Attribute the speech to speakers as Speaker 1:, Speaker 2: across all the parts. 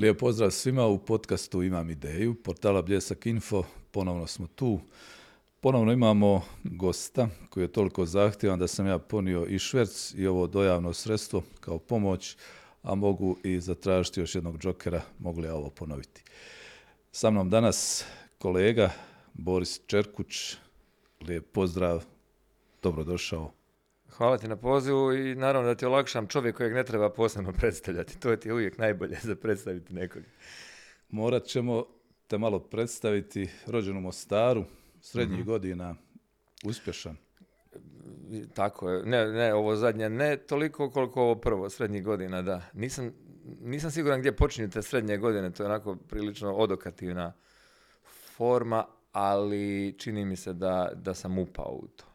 Speaker 1: Lijep pozdrav svima u podcastu Imam ideju, portala Bljesak Info, ponovno smo tu. Ponovno imamo gosta koji je toliko zahtjevan da sam ja ponio i šverc i ovo dojavno sredstvo kao pomoć, a mogu i zatražiti još jednog džokera, mogu li ja ovo ponoviti. Sa mnom danas kolega Boris Čerkuć, lijep pozdrav, dobrodošao.
Speaker 2: Hvala ti na pozivu i naravno da ti olakšam čovjek kojeg ne treba posebno predstavljati. To je ti uvijek najbolje za predstaviti nekog.
Speaker 1: Morat ćemo te malo predstaviti rođen u Mostaru, srednjih mhm. godina, uspješan.
Speaker 2: Tako je. Ne, ne, ovo zadnje ne toliko koliko ovo prvo, srednjih godina, da. Nisam, nisam siguran gdje počinju te srednje godine, to je onako prilično odokativna forma, ali čini mi se da, da sam upao u to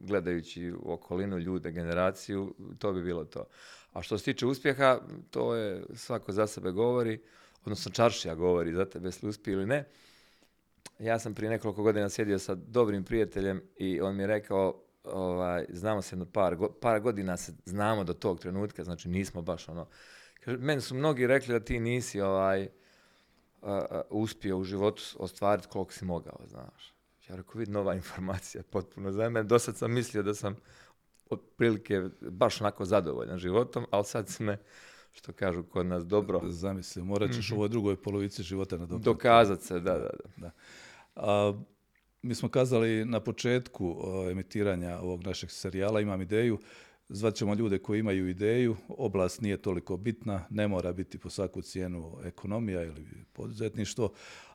Speaker 2: gledajući okolinu ljude, generaciju, to bi bilo to. A što se tiče uspjeha, to je svako za sebe govori, odnosno čaršija govori za tebe jesi uspije ili ne. Ja sam prije nekoliko godina sjedio sa dobrim prijateljem i on mi je rekao, ovaj, znamo se jedno par, par godina se znamo do tog trenutka, znači nismo baš ono, meni su mnogi rekli da ti nisi ovaj, uspio u životu ostvariti koliko si mogao, znaš. Ja rekao, vidi, nova informacija, potpuno za mene. Do sad sam mislio da sam otprilike baš onako zadovoljan životom, ali sad se me, što kažu kod nas, dobro...
Speaker 1: Zamisli, morat ćeš u ovoj drugoj polovici života
Speaker 2: na Dokazat se, da, da.
Speaker 1: da. A, mi smo kazali na početku emitiranja ovog našeg serijala, imam ideju, zvat ćemo ljude koji imaju ideju, oblast nije toliko bitna, ne mora biti po svaku cijenu ekonomija ili poduzetništvo,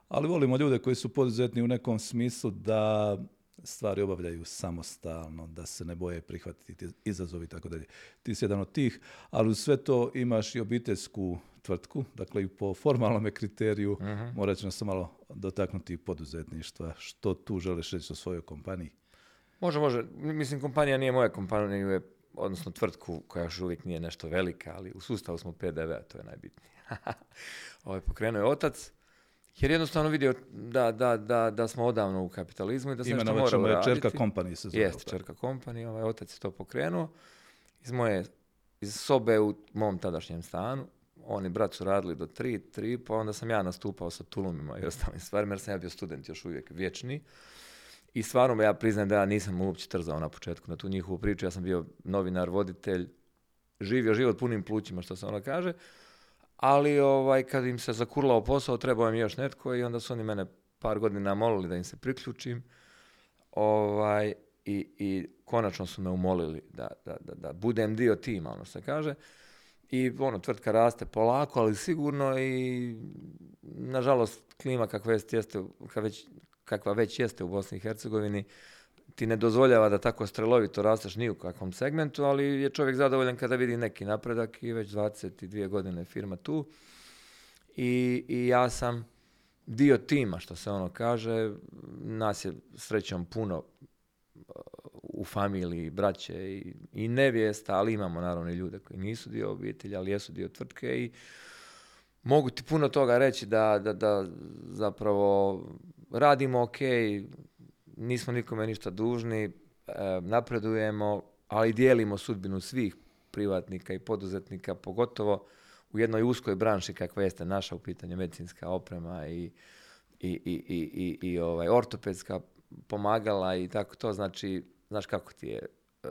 Speaker 1: ali volimo ljude koji su poduzetni u nekom smislu da stvari obavljaju samostalno, da se ne boje prihvatiti izazovi i tako dalje. Ti si jedan od tih, ali uz sve to imaš i obiteljsku tvrtku, dakle i po formalnom kriteriju uh-huh. morat ćemo se malo dotaknuti poduzetništva. Što tu želiš reći o svojoj kompaniji?
Speaker 2: Može, može. Mislim, kompanija nije moja kompanija, je, odnosno tvrtku koja još uvijek nije nešto velika, ali u sustavu smo PDV-a, to je najbitnije. Ovo je pokrenuo je otac, jer jednostavno vidio da, da, da, da smo odavno u kapitalizmu i da se nešto moramo raditi.
Speaker 1: čerka kompanije se zove.
Speaker 2: Jeste, čerka kompanije, ovaj otac je to pokrenuo. Iz moje iz sobe u mom tadašnjem stanu, oni brat su radili do tri, tri, pa onda sam ja nastupao sa tulumima i ostalim stvarima, jer sam ja bio student još uvijek vječni. I stvarno ja priznajem da ja nisam uopće trzao na početku na tu njihovu priču. Ja sam bio novinar, voditelj, živio život punim plućima, što se ona kaže ali ovaj, kad im se zakurlao posao, trebao im još netko i onda su oni mene par godina molili da im se priključim. Ovaj, i, i konačno su me umolili da, da, da, da budem dio tima, ono se kaže. I ono, tvrtka raste polako, ali sigurno i nažalost klima kakva, jeste, već, kakva već jeste u Bosni i Hercegovini ti ne dozvoljava da tako strelovito rasteš ni u kakvom segmentu, ali je čovjek zadovoljan kada vidi neki napredak i već 22 godine firma tu. I, i ja sam dio tima, što se ono kaže. Nas je srećom puno uh, u familiji, braće i, i nevijesta, ali imamo naravno i ljude koji nisu dio obitelji, ali jesu dio tvrtke i mogu ti puno toga reći da, da, da zapravo radimo ok, nismo nikome ništa dužni, e, napredujemo, ali dijelimo sudbinu svih privatnika i poduzetnika, pogotovo u jednoj uskoj branši kakva jeste naša u pitanju medicinska oprema i, i, i, i ovaj, ortopedska pomagala i tako to. Znači, znaš kako ti je, e,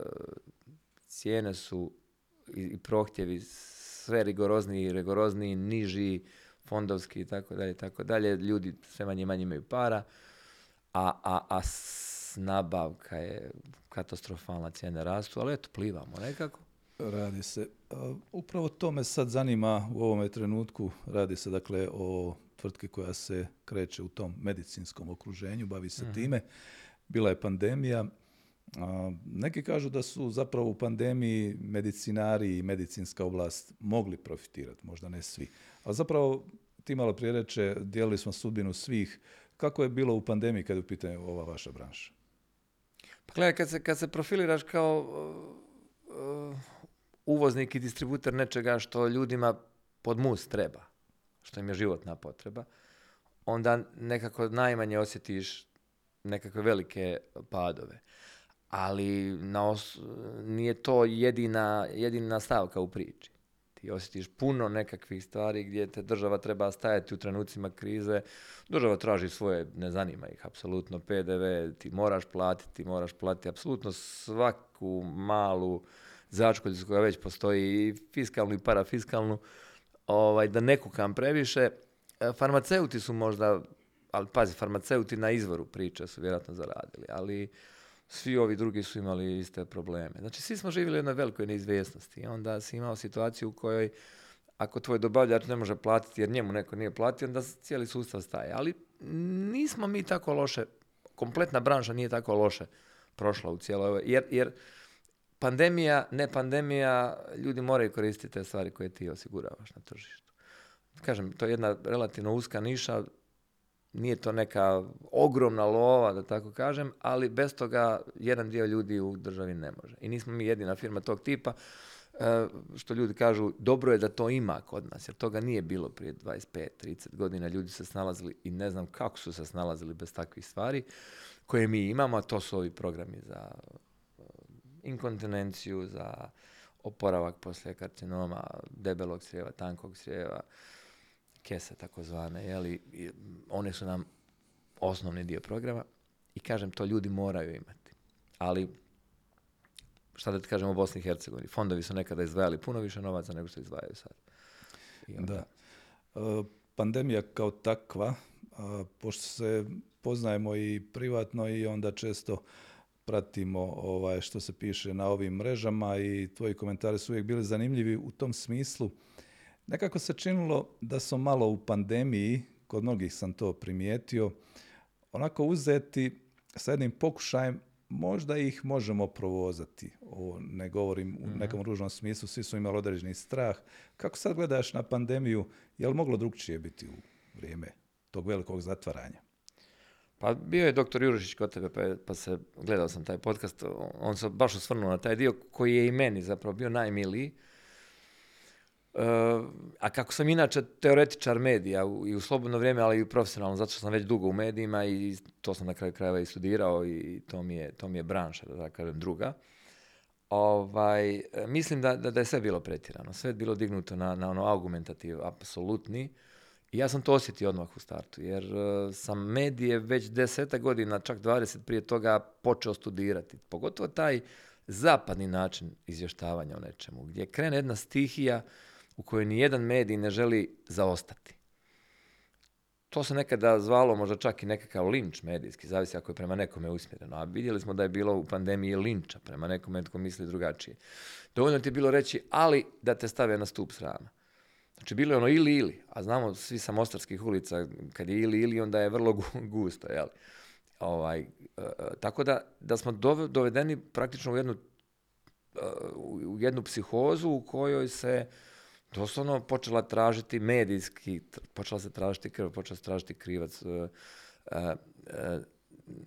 Speaker 2: cijene su i prohtjevi sve rigorozniji i rigorozniji, niži, fondovski i tako dalje, tako dalje. Ljudi sve manje i manje imaju para a, a, a nabavka je katastrofalna, cijene rastu, ali eto, plivamo nekako.
Speaker 1: Radi se. Upravo to me sad zanima u ovome trenutku. Radi se dakle o tvrtki koja se kreće u tom medicinskom okruženju, bavi se mhm. time. Bila je pandemija. Neki kažu da su zapravo u pandemiji medicinari i medicinska oblast mogli profitirati, možda ne svi. Ali zapravo ti malo prije reče, dijelili smo sudbinu svih kako je bilo u pandemiji kada je u pitanju ova vaša branša?
Speaker 2: Pa gledaj, kad se, kad se profiliraš kao uh, uvoznik i distributer nečega što ljudima pod mus treba, što im je životna potreba, onda nekako najmanje osjetiš nekakve velike padove. Ali na nije to jedina, jedina stavka u priči. Ti osjetiš puno nekakvih stvari gdje te država treba stajati u trenucima krize. Država traži svoje, ne zanima ih apsolutno PDV, ti moraš platiti, moraš platiti apsolutno svaku malu začkoljicu koja već postoji i fiskalnu i parafiskalnu, ovaj, da ne kukam previše. E, farmaceuti su možda, ali pazi, farmaceuti na izvoru priče su vjerojatno zaradili, ali svi ovi drugi su imali iste probleme. Znači, svi smo živjeli u jednoj velikoj neizvjesnosti. I onda si imao situaciju u kojoj ako tvoj dobavljač ne može platiti jer njemu neko nije platio, onda cijeli sustav staje. Ali nismo mi tako loše, kompletna branša nije tako loše prošla u cijeloj ovoj, jer, jer pandemija, ne pandemija, ljudi moraju koristiti te stvari koje ti osiguravaš na tržištu. Kažem, to je jedna relativno uska niša, nije to neka ogromna lova, da tako kažem, ali bez toga jedan dio ljudi u državi ne može. I nismo mi jedina firma tog tipa, e, što ljudi kažu, dobro je da to ima kod nas, jer toga nije bilo prije 25-30 godina. Ljudi se snalazili i ne znam kako su se snalazili bez takvih stvari koje mi imamo, a to su ovi programi za e, inkontinenciju, za oporavak poslije karcinoma, debelog crijeva, tankog crijeva, kese takozvane, jeli, one su nam osnovni dio programa i kažem, to ljudi moraju imati. Ali, šta da ti kažem o Bosni i Hercegovini, fondovi su nekada izdvajali puno više novaca nego što izdvajaju sad.
Speaker 1: Da. E, pandemija kao takva, pošto se poznajemo i privatno i onda često pratimo ovaj, što se piše na ovim mrežama i tvoji komentari su uvijek bili zanimljivi u tom smislu. Nekako se činilo da su malo u pandemiji, kod mnogih sam to primijetio, onako uzeti sa jednim pokušajem, možda ih možemo provozati. Ovo ne govorim u mhm. nekom ružnom smislu, svi su imali određeni strah. Kako sad gledaš na pandemiju, je li moglo drugčije biti u vrijeme tog velikog zatvaranja?
Speaker 2: Pa bio je doktor Jurušić kod tebe, pa, pa se, gledao sam taj podcast, on se baš osvrnuo na taj dio koji je i meni zapravo bio najmiliji, a kako sam inače teoretičar medija i u slobodno vrijeme, ali i u profesionalno, zato što sam već dugo u medijima i to sam na kraju krajeva i studirao i to mi je, to mi je branša, da kažem, druga. Ovaj, mislim da, da, da, je sve bilo pretjerano, sve je bilo dignuto na, na ono argumentativ, apsolutni. I ja sam to osjetio odmah u startu, jer uh, sam medije već deseta godina, čak 20 prije toga počeo studirati. Pogotovo taj zapadni način izvještavanja o nečemu, gdje krene jedna stihija u kojoj ni jedan medij ne želi zaostati. To se nekada zvalo možda čak i nekakav linč medijski, zavisi ako je prema nekome usmjereno. A vidjeli smo da je bilo u pandemiji linča prema nekome tko misli drugačije. Dovoljno ti je bilo reći, ali da te stave na stup srama. Znači bilo je ono ili ili, a znamo svi sa mostarskih ulica, kad je ili ili, onda je vrlo gusto, jel? Ovaj, e, e, tako da, da smo dovedeni praktično u jednu, e, u jednu psihozu u kojoj se doslovno počela tražiti medijski, počela se tražiti krv, počela se tražiti krivac. E, e, e,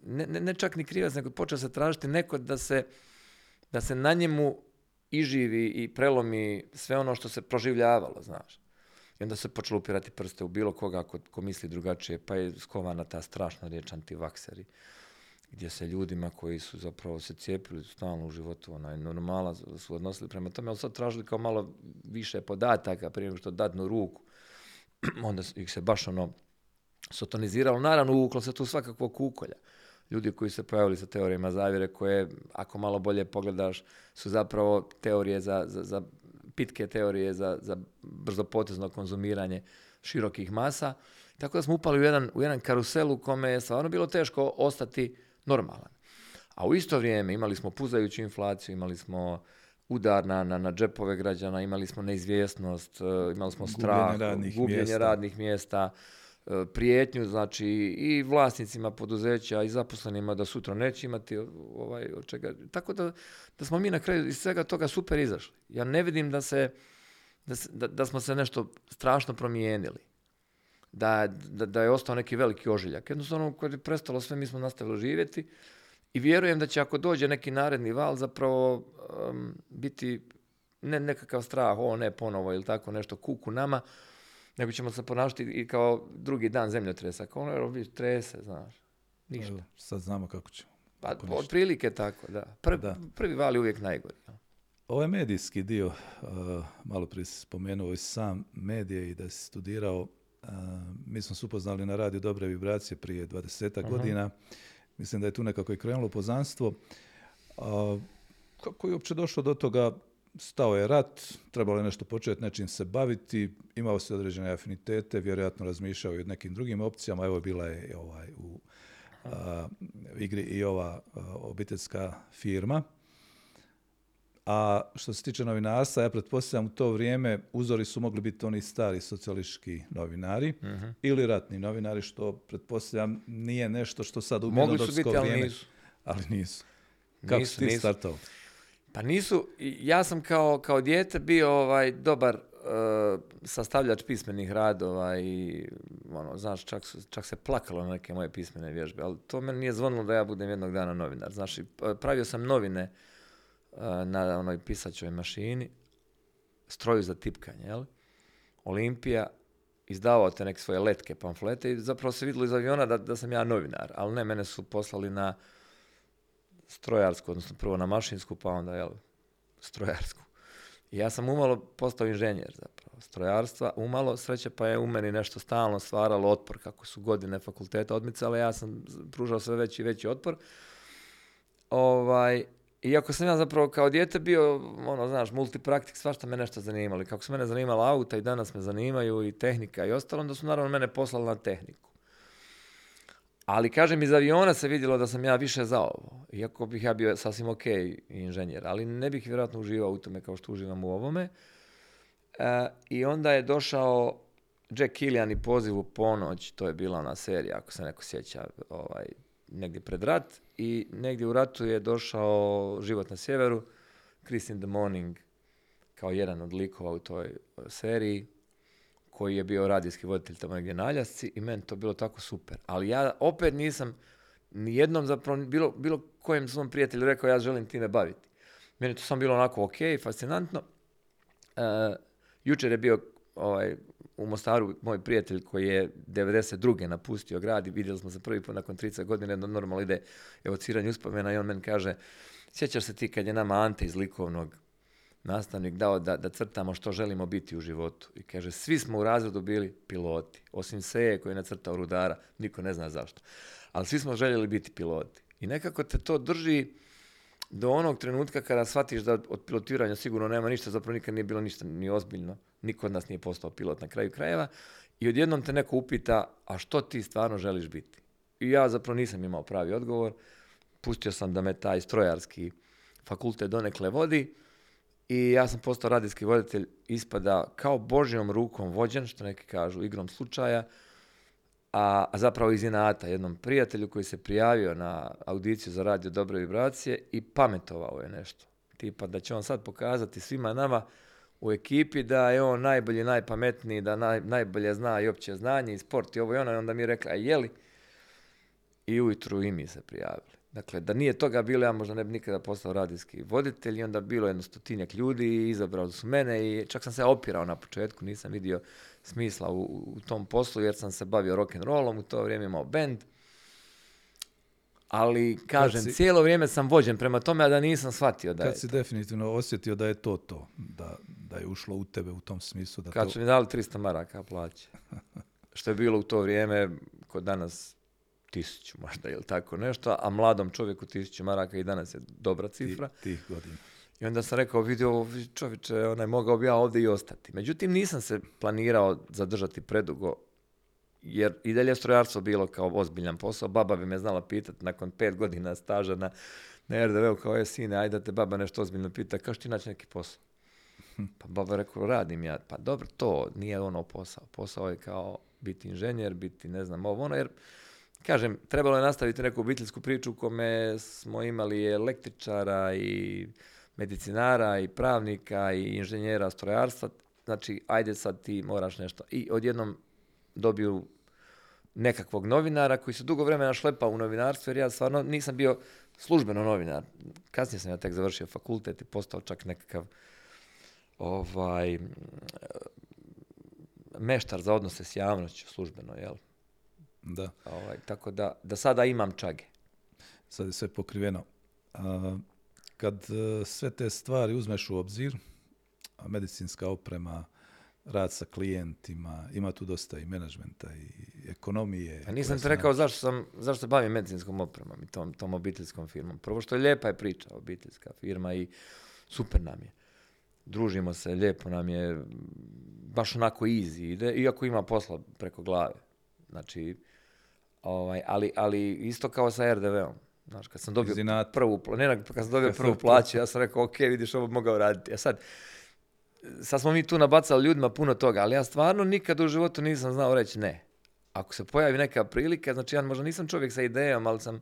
Speaker 2: ne, ne, čak ni krivac, nego počela se tražiti neko da se, da se na njemu iživi i prelomi sve ono što se proživljavalo, znaš. I onda se počelo upirati prste u bilo koga ko, ko misli drugačije, pa je skovana ta strašna riječ antivakseri gdje se ljudima koji su zapravo se cijepili stalno u životu, onaj normala su odnosili prema tome, ali sad tražili kao malo više podataka prije nego što dadnu ruku. Onda ih se baš ono sotoniziralo. Naravno, uvuklo se tu svakakvo kukolja. Ljudi koji se pojavili sa teorijama zavjere koje, ako malo bolje pogledaš, su zapravo teorije za, za, za pitke teorije za, za brzopotezno konzumiranje širokih masa. Tako da smo upali u jedan, u jedan karusel u kome je stvarno bilo teško ostati normalan. A u isto vrijeme imali smo puzajuću inflaciju, imali smo udar na, na, na džepove građana, imali smo neizvjesnost, e, imali smo strah, gubljenje radnih, radnih mjesta, e, prijetnju, znači i vlasnicima poduzeća i zaposlenima da sutra neće imati ovaj, od čega. Tako da, da smo mi na kraju iz svega toga super izašli. Ja ne vidim da se, da, da smo se nešto strašno promijenili da, da, da je ostao neki veliki ožiljak. Jednostavno, kad je prestalo sve, mi smo nastavili živjeti i vjerujem da će ako dođe neki naredni val zapravo um, biti ne nekakav strah, o ne ponovo ili tako nešto kuku nama, nego ćemo se ponašati i kao drugi dan zemljotresa. Kao ono trese, znaš. Ništa. Evo,
Speaker 1: sad znamo kako ćemo.
Speaker 2: Pa, otprilike tako, da. Prvi, da. prvi val je uvijek najgori.
Speaker 1: ovaj medijski dio, uh, malo prije si spomenuo i sam medije i da si studirao, mi smo se upoznali na radiju Dobre vibracije prije 20 godina. Mislim da je tu nekako i krenulo poznanstvo. Uh, kako je uopće došlo do toga? Stao je rat, trebalo je nešto početi, nečim se baviti, imao se određene afinitete, vjerojatno razmišljao i o nekim drugim opcijama. Evo bila je ovaj, u igri i ova obiteljska firma. A što se tiče novinarstva, ja pretpostavljam u to vrijeme uzori su mogli biti oni stari socijalistički novinari
Speaker 2: Mhm.
Speaker 1: ili ratni novinari, što pretpostavljam nije nešto što sad u
Speaker 2: Mogli su biti, ali
Speaker 1: vrijeme-
Speaker 2: nisu.
Speaker 1: Ali nisu. Kako
Speaker 2: Nisu,
Speaker 1: si ti
Speaker 2: nisu.
Speaker 1: startao?
Speaker 2: Pa nisu, ja sam kao, kao dijete bio ovaj dobar e, sastavljač pismenih radova i ono, znaš, čak, su- čak se plakalo na neke moje pismene vježbe, ali to meni nije zvonilo da ja budem jednog dana novinar. Znaš, e, pravio sam novine na onoj pisaćoj mašini, stroju za tipkanje, jel? Olimpija, izdavao te neke svoje letke, pamflete i zapravo se vidjelo iz aviona da, da sam ja novinar, ali ne, mene su poslali na strojarsku, odnosno prvo na mašinsku, pa onda jel, strojarsku. I ja sam umalo postao inženjer zapravo. Strojarstva, umalo, sreće pa je u meni nešto stalno stvaralo otpor, kako su godine fakulteta odmicale, ja sam pružao sve veći i veći otpor. Ovaj, iako sam ja zapravo kao dijete bio, ono, znaš, multipraktik, svašta me nešto zanimalo. I kako su mene zanimala auta i danas me zanimaju i tehnika i ostalo, onda su naravno mene poslali na tehniku. Ali kažem, iz aviona se vidjelo da sam ja više za ovo. Iako bih ja bio sasvim ok inženjer, ali ne bih vjerojatno uživao u tome kao što uživam u ovome. E, I onda je došao Jack Killian i poziv u ponoć, to je bila ona serija, ako se neko sjeća, ovaj, negdje pred rat. I negdje u ratu je došao Život na sjeveru, Chris in the Morning, kao jedan od likova u toj e, seriji koji je bio radijski voditelj tamo negdje na Aljasci i meni to bilo tako super. Ali ja opet nisam ni jednom zapravo bilo, bilo kojem svom prijatelju rekao ja želim time baviti. Meni to samo bilo onako ok, fascinantno. E, jučer je bio ovaj, u Mostaru moj prijatelj koji je 92. napustio grad i vidjeli smo se prvi put nakon 30 godina, jedno normalno ide evociranje uspomena i on meni kaže sjećaš se ti kad je nama Ante iz likovnog nastavnik dao da, da crtamo što želimo biti u životu. I kaže, svi smo u razredu bili piloti, osim Seje koji je nacrtao rudara, niko ne zna zašto. Ali svi smo željeli biti piloti. I nekako te to drži do onog trenutka kada shvatiš da od pilotiranja sigurno nema ništa, zapravo nikad nije bilo ništa ni ozbiljno. Niko od nas nije postao pilot na kraju krajeva. I odjednom te neko upita, a što ti stvarno želiš biti? I ja zapravo nisam imao pravi odgovor. Pustio sam da me taj strojarski fakultet donekle vodi. I ja sam postao radijski voditelj, ispada kao Božjom rukom vođen, što neki kažu, igrom slučaja, a, a zapravo iz inata jednom prijatelju koji se prijavio na audiciju za radio Dobre vibracije i pametovao je nešto. Tipa da će on sad pokazati svima nama u ekipi da je on najbolji, najpametniji, da naj, najbolje zna i opće znanje i sport i ovo i ono. I onda mi je rekla, a je li? I ujutru i mi se prijavili. Dakle, da nije toga bilo, ja možda ne bi nikada postao radijski voditelj i onda bilo jedno stotinjak ljudi i izabrali su mene i čak sam se opirao na početku, nisam vidio smisla u, u tom poslu jer sam se bavio rock and rollom, u to vrijeme imao band. Ali, kažem,
Speaker 1: si-
Speaker 2: cijelo vrijeme sam vođen prema tome, a da nisam shvatio da je
Speaker 1: Kad si definitivno osjetio da je to to, da, da je ušlo u tebe u tom smislu da
Speaker 2: Kad
Speaker 1: to...
Speaker 2: su mi dali 300 maraka plaće. Što je bilo u to vrijeme, kod danas tisuću možda ili tako nešto, a mladom čovjeku tisuću maraka i danas je dobra
Speaker 1: ti-
Speaker 2: cifra.
Speaker 1: tih godina.
Speaker 2: I onda sam rekao, vidio čovječe, onaj, mogao bi ja ovdje i ostati. Međutim, nisam se planirao zadržati predugo, jer i dalje je strojarstvo bilo kao ozbiljan posao. Baba bi me znala pitati nakon pet godina staža na, na RDV-u kao je sine, ajde da te baba nešto ozbiljno pita, kao što ti naći neki posao? Pa baba rekao, radim ja. Pa dobro, to nije ono posao. Posao je kao biti inženjer, biti ne znam ovo ono, jer kažem, trebalo je nastaviti neku obiteljsku priču u kome smo imali električara i medicinara i pravnika i inženjera strojarstva. Znači, ajde sad ti moraš nešto. I odjednom dobiju nekakvog novinara koji se dugo vremena šlepa u novinarstvu, jer ja stvarno nisam bio službeno novinar. Kasnije sam ja tek završio fakultet i postao čak nekakav ovaj m, meštar za odnose s javnošću službeno, jel?
Speaker 1: Da,
Speaker 2: Ovaj, tako da, da sada imam čage.
Speaker 1: sad je sve pokriveno. A, kad e, sve te stvari uzmeš u obzir, medicinska oprema, rad sa klijentima, ima tu dosta i menadžmenta i ekonomije.
Speaker 2: A nisam ti
Speaker 1: se
Speaker 2: rekao zašto, sam, zašto se bavim medicinskom opremom i tom, tom obiteljskom firmom. Prvo što je lijepa je priča, obiteljska firma i super nam je. Družimo se, lijepo nam je, baš onako easy ide, iako ima posla preko glave. Znači, ovaj, ali, ali isto kao sa RDV-om. Znaš, kad sam dobio
Speaker 1: Iz inata.
Speaker 2: prvu, ne, kad sam dobio prvu plaću, ja sam rekao, ok, vidiš, ovo mogao raditi. A sad, sad smo mi tu nabacali ljudima puno toga, ali ja stvarno nikad u životu nisam znao reći ne. Ako se pojavi neka prilika, znači ja možda nisam čovjek sa idejom, ali sam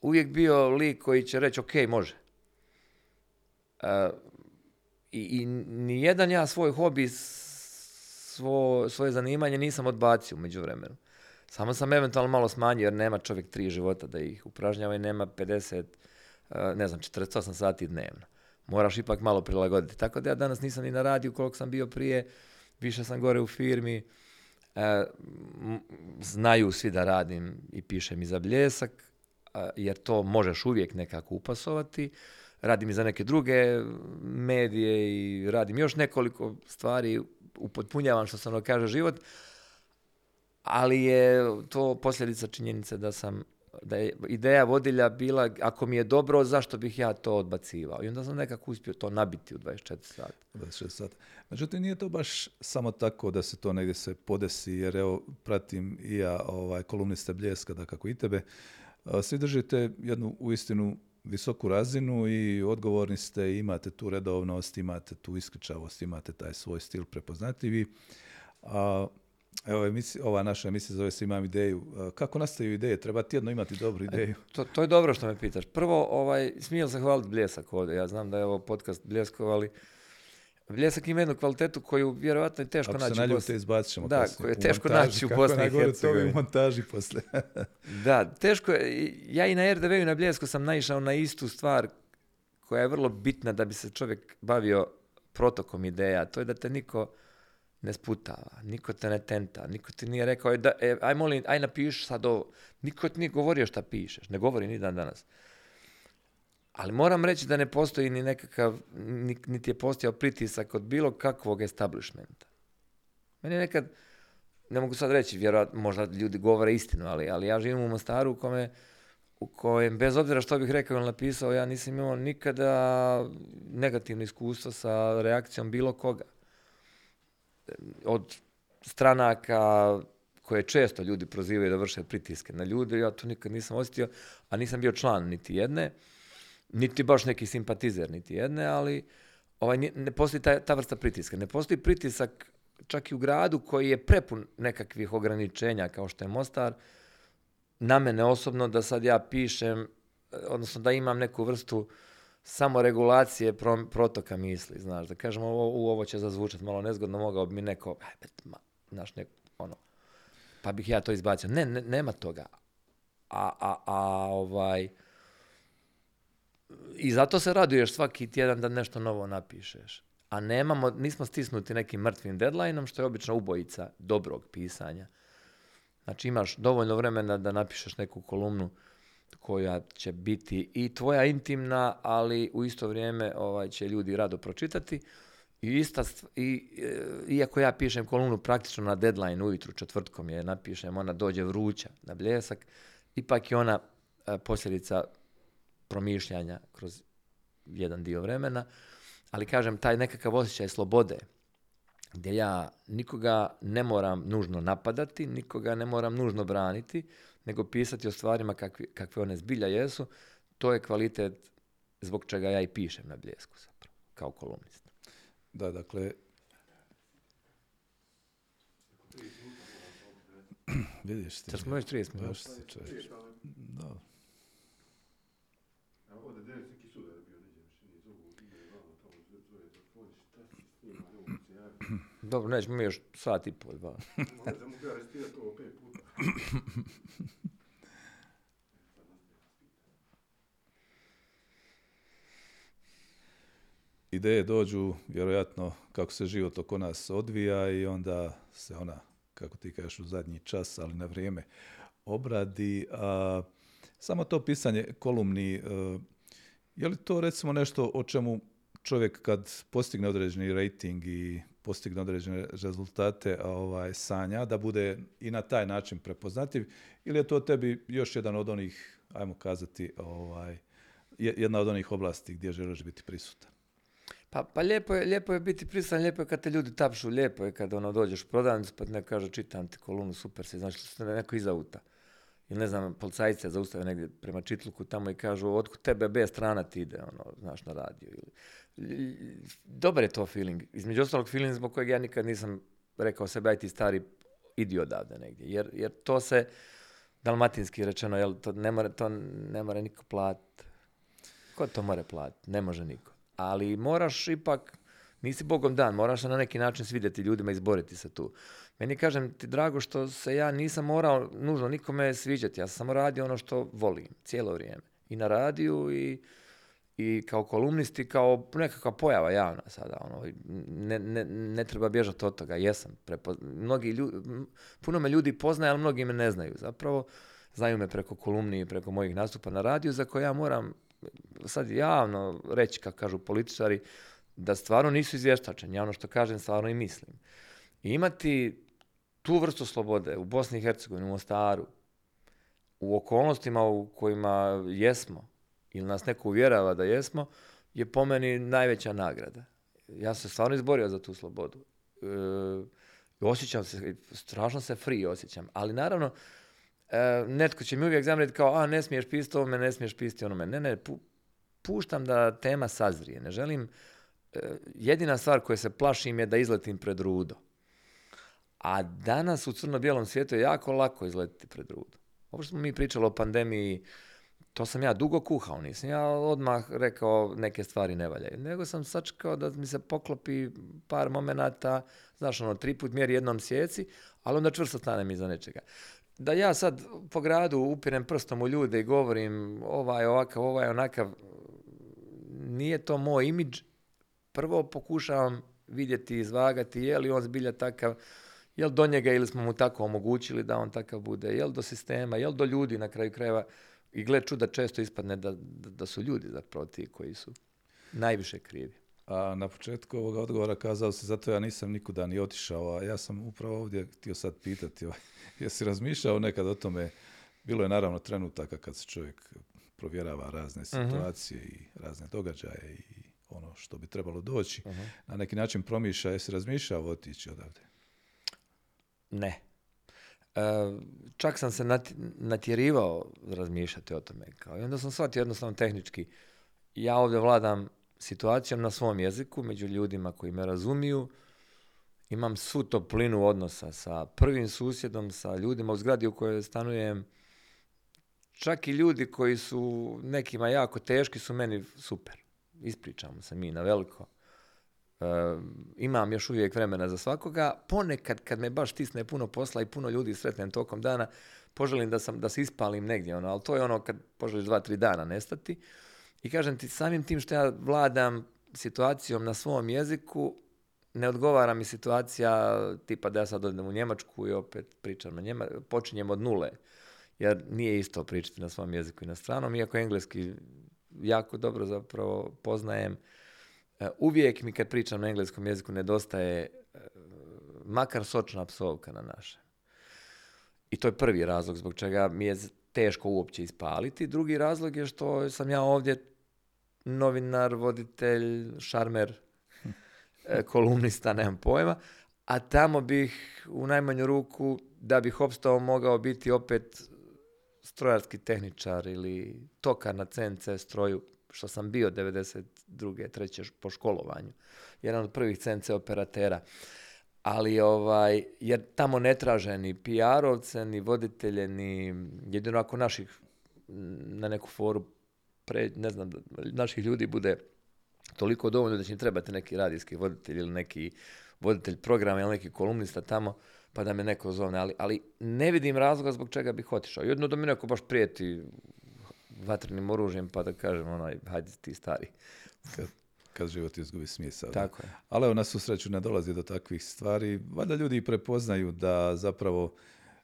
Speaker 2: uvijek bio lik koji će reći ok, može. E, I, i nijedan ja svoj hobi, svo, svoje zanimanje nisam odbacio u međuvremenu. Samo sam eventualno malo smanjio jer nema čovjek tri života da ih upražnjava i nema 50, e, ne znam, 48 sati dnevno. Moraš ipak malo prilagoditi. Tako da ja danas nisam ni na radiju koliko sam bio prije, više sam gore u firmi. E, znaju svi da radim i pišem i za bljesak, a, jer to možeš uvijek nekako upasovati. Radim i za neke druge medije i radim još nekoliko stvari, upotpunjavam što se ono kaže život, ali je to posljedica činjenice da sam da je ideja vodilja bila ako mi je dobro, zašto bih ja to odbacivao? I onda sam nekako uspio to nabiti u 24 sata.
Speaker 1: 26 sata. Međutim, nije to baš samo tako da se to negdje se podesi, jer evo, pratim i ja ovaj, kolumniste Bljeska, da kako i tebe. Svi držite jednu uistinu visoku razinu i odgovorni ste, imate tu redovnost, imate tu iskričavost, imate taj svoj stil prepoznatljivi. A, evo, emisija- ova naša emisija zove se Imam ideju. Kako nastaju ideje? Treba tjedno imati dobru ideju.
Speaker 2: To, to je dobro što me pitaš. Prvo, ovaj, smijem se hvaliti Bljesak ovdje. Ja znam da je ovo podcast Bljeskov, ali Bljesak ima jednu kvalitetu koju vjerojatno je teško naći u Bosni.
Speaker 1: izbacit
Speaker 2: Da, koje je teško
Speaker 1: montaži,
Speaker 2: naći u Bosni i
Speaker 1: to u montaži poslije.
Speaker 2: Da, teško je. Ja i na RDV i na Bljesku sam naišao na istu stvar koja je vrlo bitna da bi se čovjek bavio protokom ideja. To je da te niko ne sputava, niko te ne tenta, niko ti nije rekao, "E, da, e, aj molim, aj napiši sad ovo. Niko ti nije govorio šta pišeš, ne govori ni dan danas. Ali moram reći da ne postoji ni nekakav, ni- niti je postojao pritisak od bilo kakvog establishmenta. Meni nekad, ne mogu sad reći, vjerojatno možda ljudi govore istinu, ali, ali ja živim u Mostaru u kome, u kojem, bez obzira što bih rekao ili napisao, ja nisam imao nikada negativno iskustvo sa reakcijom bilo koga. Od stranaka koje često ljudi prozivaju da vrše pritiske na ljude, ja to nikad nisam osjetio, a nisam bio član niti jedne, niti baš neki simpatizer niti jedne, ali ovaj, ne postoji ta, ta vrsta pritiska. Ne postoji pritisak čak i u gradu koji je prepun nekakvih ograničenja kao što je Mostar, na mene osobno da sad ja pišem, eh, odnosno da imam neku vrstu samoregulacije pro, protoka misli, znaš, da kažem ovo, u, ovo će zazvučati malo nezgodno, mogao bi mi neko, ma, znaš, nek, ono, pa bih ja to izbacio. Ne, ne nema toga. A, a, a ovaj, i zato se raduješ svaki tjedan da nešto novo napišeš. A nemamo, nismo stisnuti nekim mrtvim deadlineom, što je obično ubojica dobrog pisanja. Znači imaš dovoljno vremena da napišeš neku kolumnu koja će biti i tvoja intimna, ali u isto vrijeme ovaj, će ljudi rado pročitati. I ista, st- i, e, iako ja pišem kolumnu praktično na deadline ujutru, četvrtkom je napišem, ona dođe vruća na bljesak, ipak je ona e, posljedica promišljanja kroz jedan dio vremena, ali kažem, taj nekakav osjećaj slobode, gdje ja nikoga ne moram nužno napadati, nikoga ne moram nužno braniti, nego pisati o stvarima kakvi, kakve one zbilja jesu, to je kvalitet zbog čega ja i pišem na bljesku zapravo, kao kolumnist.
Speaker 1: Da, dakle... Vidiš ti.
Speaker 2: Sad smo već 30 minuta.
Speaker 1: Baš Da.
Speaker 3: Ovdje Denis neki sudar je bio, neđe više nije zovu, ide vamo tamo, zove telefon, šta si s njima, ne mogu se javiti.
Speaker 2: Dobro, nećemo mi još sat i pol, dva.
Speaker 3: Znam, mogu ja restirati ovo pet puta.
Speaker 1: Ideje dođu, vjerojatno, kako se život oko nas odvija i onda se ona, kako ti kažeš, u zadnji čas, ali na vrijeme obradi. A, samo to pisanje kolumni, e, Je li to recimo nešto o čemu čovjek kad postigne određeni rating i postigne određene rezultate ovaj, sanja, da bude i na taj način prepoznatljiv, ili je to tebi još jedan od onih, ajmo kazati, ovaj, je- jedna od onih oblasti gdje želiš biti prisutan?
Speaker 2: Pa, pa lijepo, je, lijepo je biti prisutan, lijepo je kad te ljudi tapšu, lijepo je kad ono dođeš u prodavnicu pa neko kaže čitam ti kolumnu, super si, znači neko iz auta. Ili ne znam, policajce zaustave negdje prema čitluku tamo i kažu otkud tebe B strana ti ide, ono, znaš, na radio. Ili, dobar je to feeling. Između ostalog feeling zbog kojeg ja nikad nisam rekao sebi, aj ti stari, idi odavde negdje. Jer, jer to se, dalmatinski rečeno, jel, to ne mora, to ne mora niko platiti. Ko to mora platiti? Ne može niko. Ali moraš ipak, nisi bogom dan, moraš se na neki način svidjeti ljudima, izboriti se tu. Meni kažem ti drago što se ja nisam morao nužno nikome sviđati. Ja sam samo radio ono što volim cijelo vrijeme. I na radiju i, i kao kolumnist i kao nekakva pojava javna sada. Ono, ne, ne, ne treba bježati od toga. Jesam. Mnogi ljudi, puno me ljudi poznaje, ali mnogi me ne znaju. Zapravo znaju me preko kolumni i preko mojih nastupa na radiju za koje ja moram sad javno reći, kako kažu političari, da stvarno nisu izvještačeni. Ja ono što kažem stvarno i mislim. I imati tu vrstu slobode u Bosni i Hercegovini, u Mostaru, u okolnostima u kojima jesmo, ili nas neko uvjerava da jesmo, je po meni najveća nagrada. Ja sam se stvarno izborio za tu slobodu. E, osjećam se, strašno se free osjećam. Ali naravno, e, netko će mi uvijek zamjeriti kao, a ne smiješ pisati ovome, ne smiješ pisati onome. Ne, ne, pu- puštam da tema sazrije. Ne želim, e, jedina stvar koje se plašim je da izletim pred rudo. A danas u crno-bijelom svijetu je jako lako izletiti pred rudo. Ovo što smo mi pričali o pandemiji, to sam ja dugo kuhao, nisam ja odmah rekao neke stvari ne valjaju. Nego sam sačekao da mi se poklopi par momenata, znaš ono, tri put mjeri jednom sjeci, ali onda čvrsto stanem iza nečega. Da ja sad po gradu upirem prstom u ljude i govorim ovaj ovakav, ovaj onakav, nije to moj imidž. Prvo pokušavam vidjeti izvagati je li on zbilja takav, jel do njega ili smo mu tako omogućili da on takav bude, jel do sistema, jel do ljudi na kraju krajeva. I gle čuda često ispadne da, da, da su ljudi zapravo ti koji su najviše krivi.
Speaker 1: A na početku ovoga odgovora kazao si, zato ja nisam nikuda ni otišao, a ja sam upravo ovdje htio sad pitati, ovaj, jesi razmišljao nekad o tome, bilo je naravno trenutaka kad se čovjek provjerava razne situacije i razne događaje i ono što bi trebalo doći, na neki način promišlja, jesi razmišljao otići odavde?
Speaker 2: Ne. E, čak sam se nat- natjerivao razmišljati o tome. Kao. I onda sam shvatio jednostavno tehnički. Ja ovdje vladam situacijom na svom jeziku, među ljudima koji me razumiju. Imam svu toplinu odnosa sa prvim susjedom, sa ljudima u zgradi u kojoj stanujem. Čak i ljudi koji su nekima jako teški su meni super. Ispričamo se mi na veliko. E, imam još uvijek vremena za svakoga. Ponekad kad me baš stisne puno posla i puno ljudi sretnem tokom dana, poželim da, sam, da se ispalim negdje. Ono, ali to je ono kad poželiš dva, tri dana nestati. I kažem ti, samim tim što ja vladam situacijom na svom jeziku, ne odgovara mi situacija tipa da ja sad odem u Njemačku i opet pričam na njema, počinjem od nule. Jer nije isto pričati na svom jeziku i na stranom, iako engleski jako dobro zapravo poznajem. E, Uvijek mi kad pričam na engleskom jeziku nedostaje e, makar sočna psovka na naše. I to je prvi razlog zbog čega mi je teško uopće ispaliti. Drugi razlog je što sam ja ovdje novinar, voditelj, šarmer, e, kolumnista, nemam pojma. A tamo bih u najmanju ruku, da bih opstao, mogao biti opet strojarski tehničar ili tokar na CNC stroju, što sam bio 92. treće po školovanju. Jedan od prvih CNC operatera. Ali ovaj, jer tamo ne traže ni PR-ovce, ni voditelje, ni jedino ako naših na neku foru pre, ne znam, naših ljudi bude toliko dovoljno da će im trebati neki radijski voditelj ili neki voditelj programa ili neki kolumnista tamo, pa da me neko zovne. Ali, ali ne vidim razloga zbog čega bih otišao. Jedno da mi neko baš prijeti vatrenim oružjem, pa da kažem onaj, hajde ti stari.
Speaker 1: Kad, kad život izgubi smisao.
Speaker 2: Tako je.
Speaker 1: Ali evo, na svu sreću ne dolazi do takvih stvari. Valjda ljudi prepoznaju da zapravo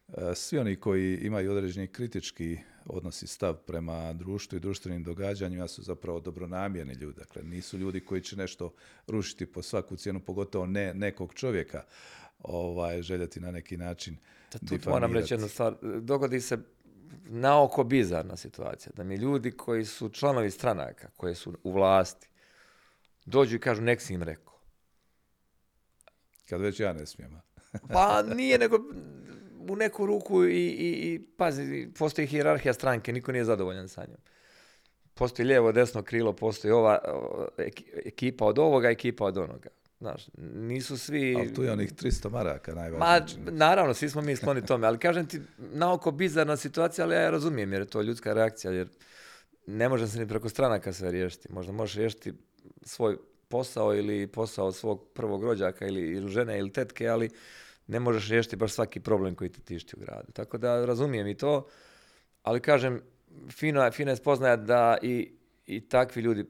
Speaker 1: e, svi oni koji imaju određeni kritički odnos i stav prema društvu i društvenim događanjima su zapravo dobronamjerni ljudi. Dakle, nisu ljudi koji će nešto rušiti po svaku cijenu, pogotovo ne nekog čovjeka ovaj, željeti na neki način
Speaker 2: Da tu
Speaker 1: difamirati.
Speaker 2: moram reći jednu stvar. Dogodi se naoko bizarna situacija. Da mi ljudi koji su članovi stranaka, koji su u vlasti, dođu i kažu nek si im rekao.
Speaker 1: Kad već ja ne smijem.
Speaker 2: Pa nije, nego u neku ruku i, i, i pazi, postoji hijerarhija stranke, niko nije zadovoljan sa njom. Postoji lijevo, desno krilo, postoji ova ekipa od ovoga, ekipa od onoga. Znaš, nisu svi...
Speaker 1: Ali tu je onih 300 maraka
Speaker 2: Ma,
Speaker 1: najvažnije. čini.
Speaker 2: naravno, svi smo mi skloni tome, ali kažem ti, naoko bizarna situacija, ali ja je razumijem, jer je to ljudska reakcija, jer ne može se ni preko stranaka sve riješiti. Možda možeš riješiti svoj posao ili posao svog prvog rođaka ili, ili žene ili tetke, ali ne možeš riješiti baš svaki problem koji te tišti u gradu. Tako da razumijem i to, ali kažem, fino, je- fina je spoznaja da i, i takvi ljudi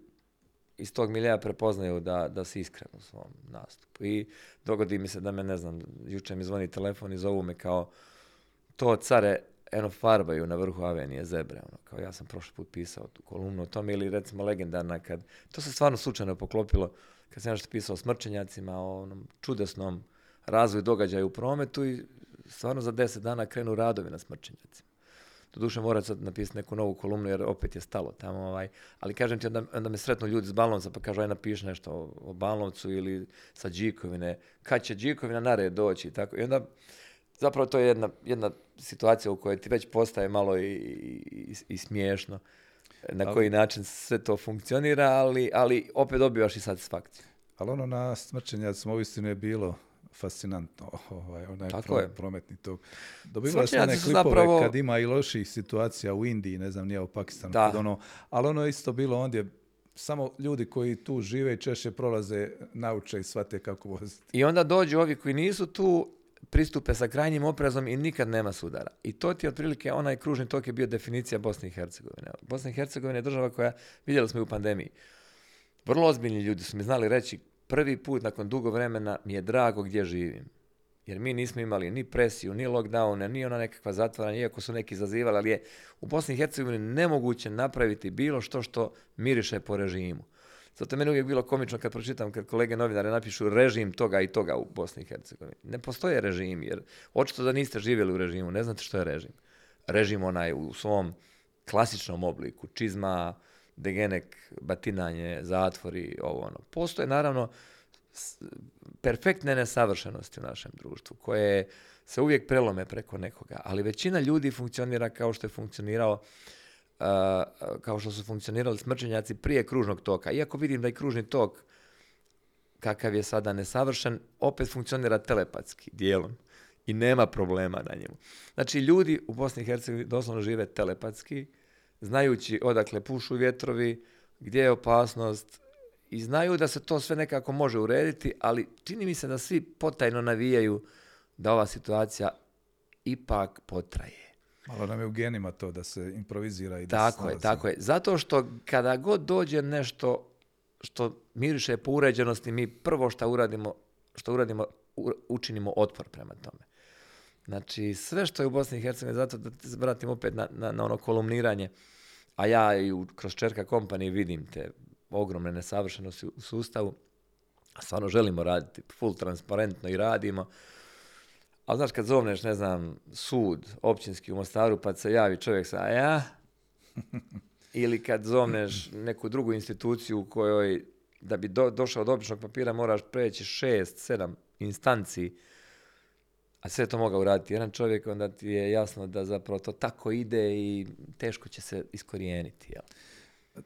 Speaker 2: iz tog milija prepoznaju da, da si iskren u svom nastupu. I dogodi mi se da me, ne znam, jučer mi zvoni telefon i zovu me kao to care eno farbaju na vrhu avenije zebre. Ono, kao ja sam prošli put pisao tu kolumnu o tome ili recimo legendarna kad, to se stvarno slučajno poklopilo kad sam nešto pisao o smrčenjacima, o onom čudesnom razvoju događaja u prometu i stvarno za deset dana krenu radovi na smrčenjacima. Doduše mora sad napisati neku novu kolumnu jer opet je stalo tamo. Ovaj. Ali kažem ti, onda, onda me sretnu ljudi s Balnovca pa kažu aj napiši nešto o, o Balnovcu ili sa Đikovine. Kad će Đikovina na red doći i tako. I onda zapravo to je jedna, jedna situacija u kojoj ti već postaje malo i, i, i smiješno na
Speaker 1: Ali-
Speaker 2: koji način sve to funkcionira, ali, ali opet dobivaš i satisfakciju.
Speaker 1: Ali ono na smrčenjacima uistinu je bilo fascinantno, ovaj, onaj
Speaker 2: Tako je.
Speaker 1: prometni. Dobivali smo
Speaker 2: Smrčenjaci
Speaker 1: one klipove
Speaker 2: zapravo-
Speaker 1: kad ima i loših situacija u Indiji, ne znam, nije u Pakistanu,
Speaker 2: Da.
Speaker 1: ono, ali ono je isto bilo ondje, samo ljudi koji tu žive i češće prolaze, nauče i shvate kako voziti.
Speaker 2: I onda dođu ovi koji nisu tu, pristupe sa krajnjim oprezom i nikad nema sudara. I to ti je otprilike onaj kružni tok je bio definicija Bosne i Hercegovine. Bosna i Hercegovina je država koja, vidjeli smo i u pandemiji, vrlo ozbiljni ljudi su mi znali reći prvi put nakon dugo vremena mi je drago gdje živim. Jer mi nismo imali ni presiju, ni lockdowne, ni ona nekakva zatvaranja, iako su neki zazivali, ali je u Bosni i Hercegovini nemoguće napraviti bilo što što miriše po režimu. Zato je meni uvijek bilo komično kad pročitam, kad kolege novinare napišu režim toga i toga u Bosni i Hercegovini. Ne postoje režim, jer očito da niste živjeli u režimu, ne znate što je režim. Režim onaj u svom klasičnom obliku, čizma, degenek, batinanje, zatvori, ovo ono. Postoje naravno perfektne nesavršenosti u našem društvu, koje se uvijek prelome preko nekoga, ali većina ljudi funkcionira kao što je funkcionirao kao što su funkcionirali smrčenjaci prije kružnog toka. Iako vidim da i kružni tok kakav je sada nesavršen, opet funkcionira telepatski dijelom i nema problema na njemu. Znači, ljudi u Bosni i Hercegovini doslovno žive telepatski, znajući odakle pušu vjetrovi, gdje je opasnost i znaju da se to sve nekako može urediti, ali čini mi se da svi potajno navijaju da ova situacija ipak potraje.
Speaker 1: Malo nam je u genima to da se improvizira i da
Speaker 2: Tako je, tako je. Zato što kada god dođe nešto što miriše po uređenosti, mi prvo što uradimo, što uradimo, učinimo otpor prema tome. Znači, sve što je u Bosni i Hercegovini, zato da se vratim opet na, na, na ono kolumniranje, a ja i u, kroz Čerka kompanije vidim te ogromne nesavršenosti u sustavu, a stvarno želimo raditi full transparentno i radimo, ali znaš kad zovneš, ne znam, sud općinski u Mostaru pa se javi čovjek sa a ja, ili kad zovneš neku drugu instituciju u kojoj da bi do- došao do običnog papira moraš preći šest, sedam instanci, a sve to mogao uraditi jedan čovjek, onda ti je jasno da zapravo to tako ide i teško će se iskorijeniti. Jel?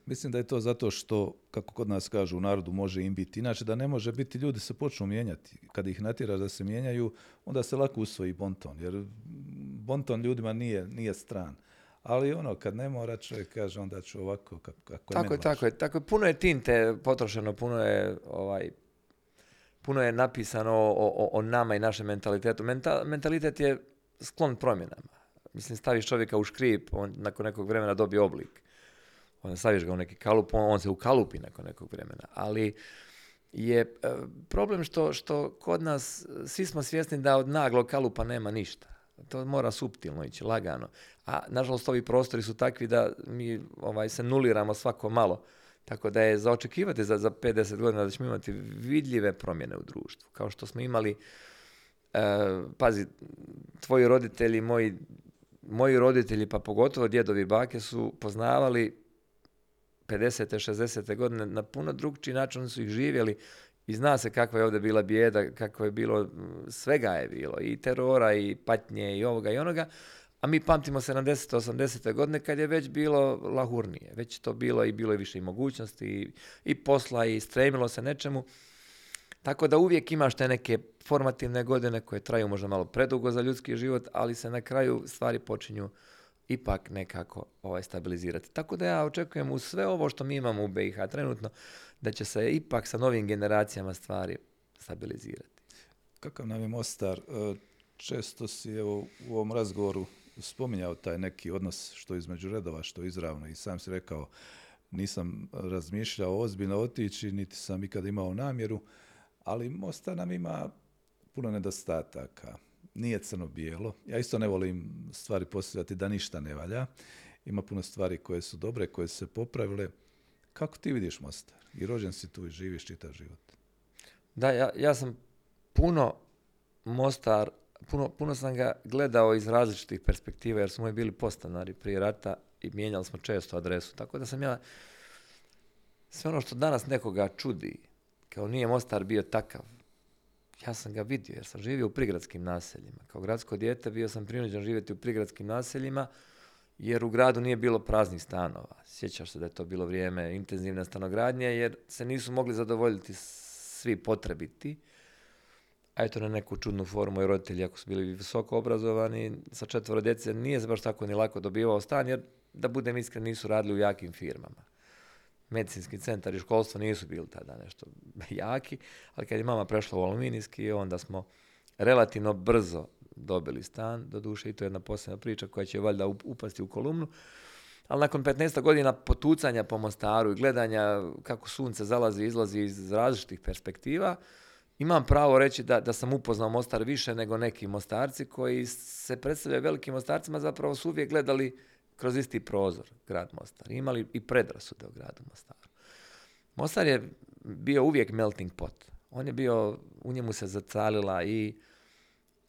Speaker 1: Mislim da je to zato što, kako kod nas kažu, u narodu može im biti. Inače, da ne može biti, ljudi se počnu mijenjati. Kad ih natjeraš da se mijenjaju, onda se lako usvoji bonton. Jer bonton ljudima nije, nije stran. Ali ono, kad ne mora, čovjek kaže, onda ću ovako, kako, kako
Speaker 2: Tako je, tako je, tako je. Puno je tinte potrošeno, puno je ovaj, puno je napisano o, o, o nama i našem mentalitetu. Menta- mentalitet je sklon promjenama. Mislim, staviš čovjeka u škrip, on nakon nekog vremena dobije oblik. Onda staviš ga u neki kalup, on, on se ukalupi nakon nekog vremena. Ali je e, problem što, što kod nas svi smo svjesni da od naglog kalupa nema ništa. To mora suptilno ići, lagano. A nažalost ovi prostori su takvi da mi ovaj, se nuliramo svako malo. Tako da je za očekivati za, za 50 godina da ćemo imati vidljive promjene u društvu. Kao što smo imali, e, pazi, tvoji roditelji, moji, moji roditelji, pa pogotovo djedovi bake su poznavali 50. 60. godine na puno drugčiji način su ih živjeli i zna se kakva je ovdje bila bijeda, kako je bilo, svega je bilo, i terora, i patnje, i ovoga i onoga, a mi pamtimo 70. 80. godine kad je već bilo lahurnije, već to bilo i bilo je više i mogućnosti i, i posla i stremilo se nečemu. Tako da uvijek imaš te neke formativne godine koje traju možda malo predugo za ljudski život, ali se na kraju stvari počinju ipak nekako ovaj, stabilizirati. Tako da ja očekujem u sve ovo što mi imamo u BiH trenutno, da će se ipak sa novim generacijama stvari stabilizirati.
Speaker 1: Kakav nam je Mostar? E, često si evo, u ovom razgovoru spominjao taj neki odnos što između redova, što izravno i sam si rekao nisam razmišljao ozbiljno otići, niti sam ikad imao namjeru, ali Mostar nam ima puno nedostataka. Nije crno-bijelo. Ja isto ne volim stvari postavljati da ništa ne valja. Ima puno stvari koje su dobre, koje su se popravile. Kako ti vidiš Mostar? I rođen si tu i živiš čitav život.
Speaker 2: Da, ja, ja sam puno Mostar, puno, puno sam ga gledao iz različitih perspektiva, jer smo moji bili postanari prije rata i mijenjali smo često adresu. Tako da sam ja sve ono što danas nekoga čudi, kao nije Mostar bio takav, ja sam ga vidio jer sam živio u prigradskim naseljima. Kao gradsko dijete bio sam prinuđen živjeti u prigradskim naseljima jer u gradu nije bilo praznih stanova. Sjećaš se da je to bilo vrijeme intenzivne stanogradnje jer se nisu mogli zadovoljiti svi potrebiti. Eto na neku čudnu formu i roditelji ako su bili visoko obrazovani sa četvoro djece nije se baš tako ni lako dobivao stan jer da budem iskren nisu radili u jakim firmama. Medicinski centar i školstvo nisu bili tada nešto jaki, ali kad je mama prešla u aluminijski onda smo relativno brzo dobili stan, doduše i to je jedna posebna priča koja će valjda upasti u kolumnu. Ali nakon 15 godina potucanja po Mostaru i gledanja kako sunce zalazi i izlazi iz različitih perspektiva, imam pravo reći da, da sam upoznao Mostar više nego neki Mostarci koji se predstavljaju velikim Mostarcima, zapravo su uvijek gledali kroz isti prozor grad Mostar. Imali i predrasude o gradu Mostaru. Mostar je bio uvijek melting pot. On je bio, u njemu se zacalila i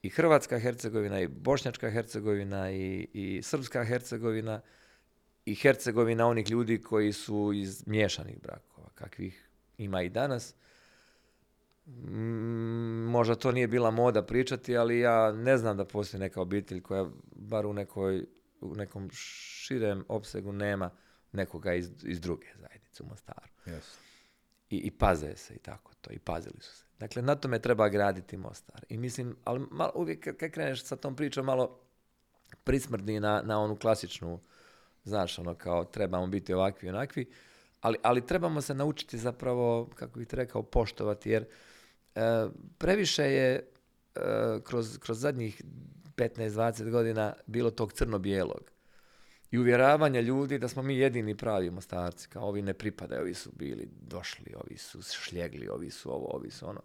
Speaker 2: i Hrvatska Hercegovina, i Bošnjačka Hercegovina, i, i Srpska Hercegovina, i Hercegovina onih ljudi koji su iz miješanih brakova, kakvih ima i danas. Mm, možda to nije bila moda pričati, ali ja ne znam da postoji neka obitelj koja bar u, nekoj, u nekom širem opsegu nema nekoga iz, iz druge zajednice u Mostaru.
Speaker 1: Yes.
Speaker 2: I, I paze se i tako to, i pazili su se. Dakle, na tome treba graditi Mostar. I mislim, ali malo, uvijek kad kreneš sa tom pričom malo prismrdni na, na onu klasičnu, znaš, ono kao trebamo biti ovakvi i onakvi, ali, ali trebamo se naučiti zapravo, kako bih rekao, poštovati, jer previše je e, kroz, kroz zadnjih 15-20 godina bilo tog crno-bijelog i uvjeravanja ljudi da smo mi jedini pravi mostarci, kao ovi ne pripadaju, ovi su bili došli, ovi su šljegli, ovi su ovo, ovi su ono.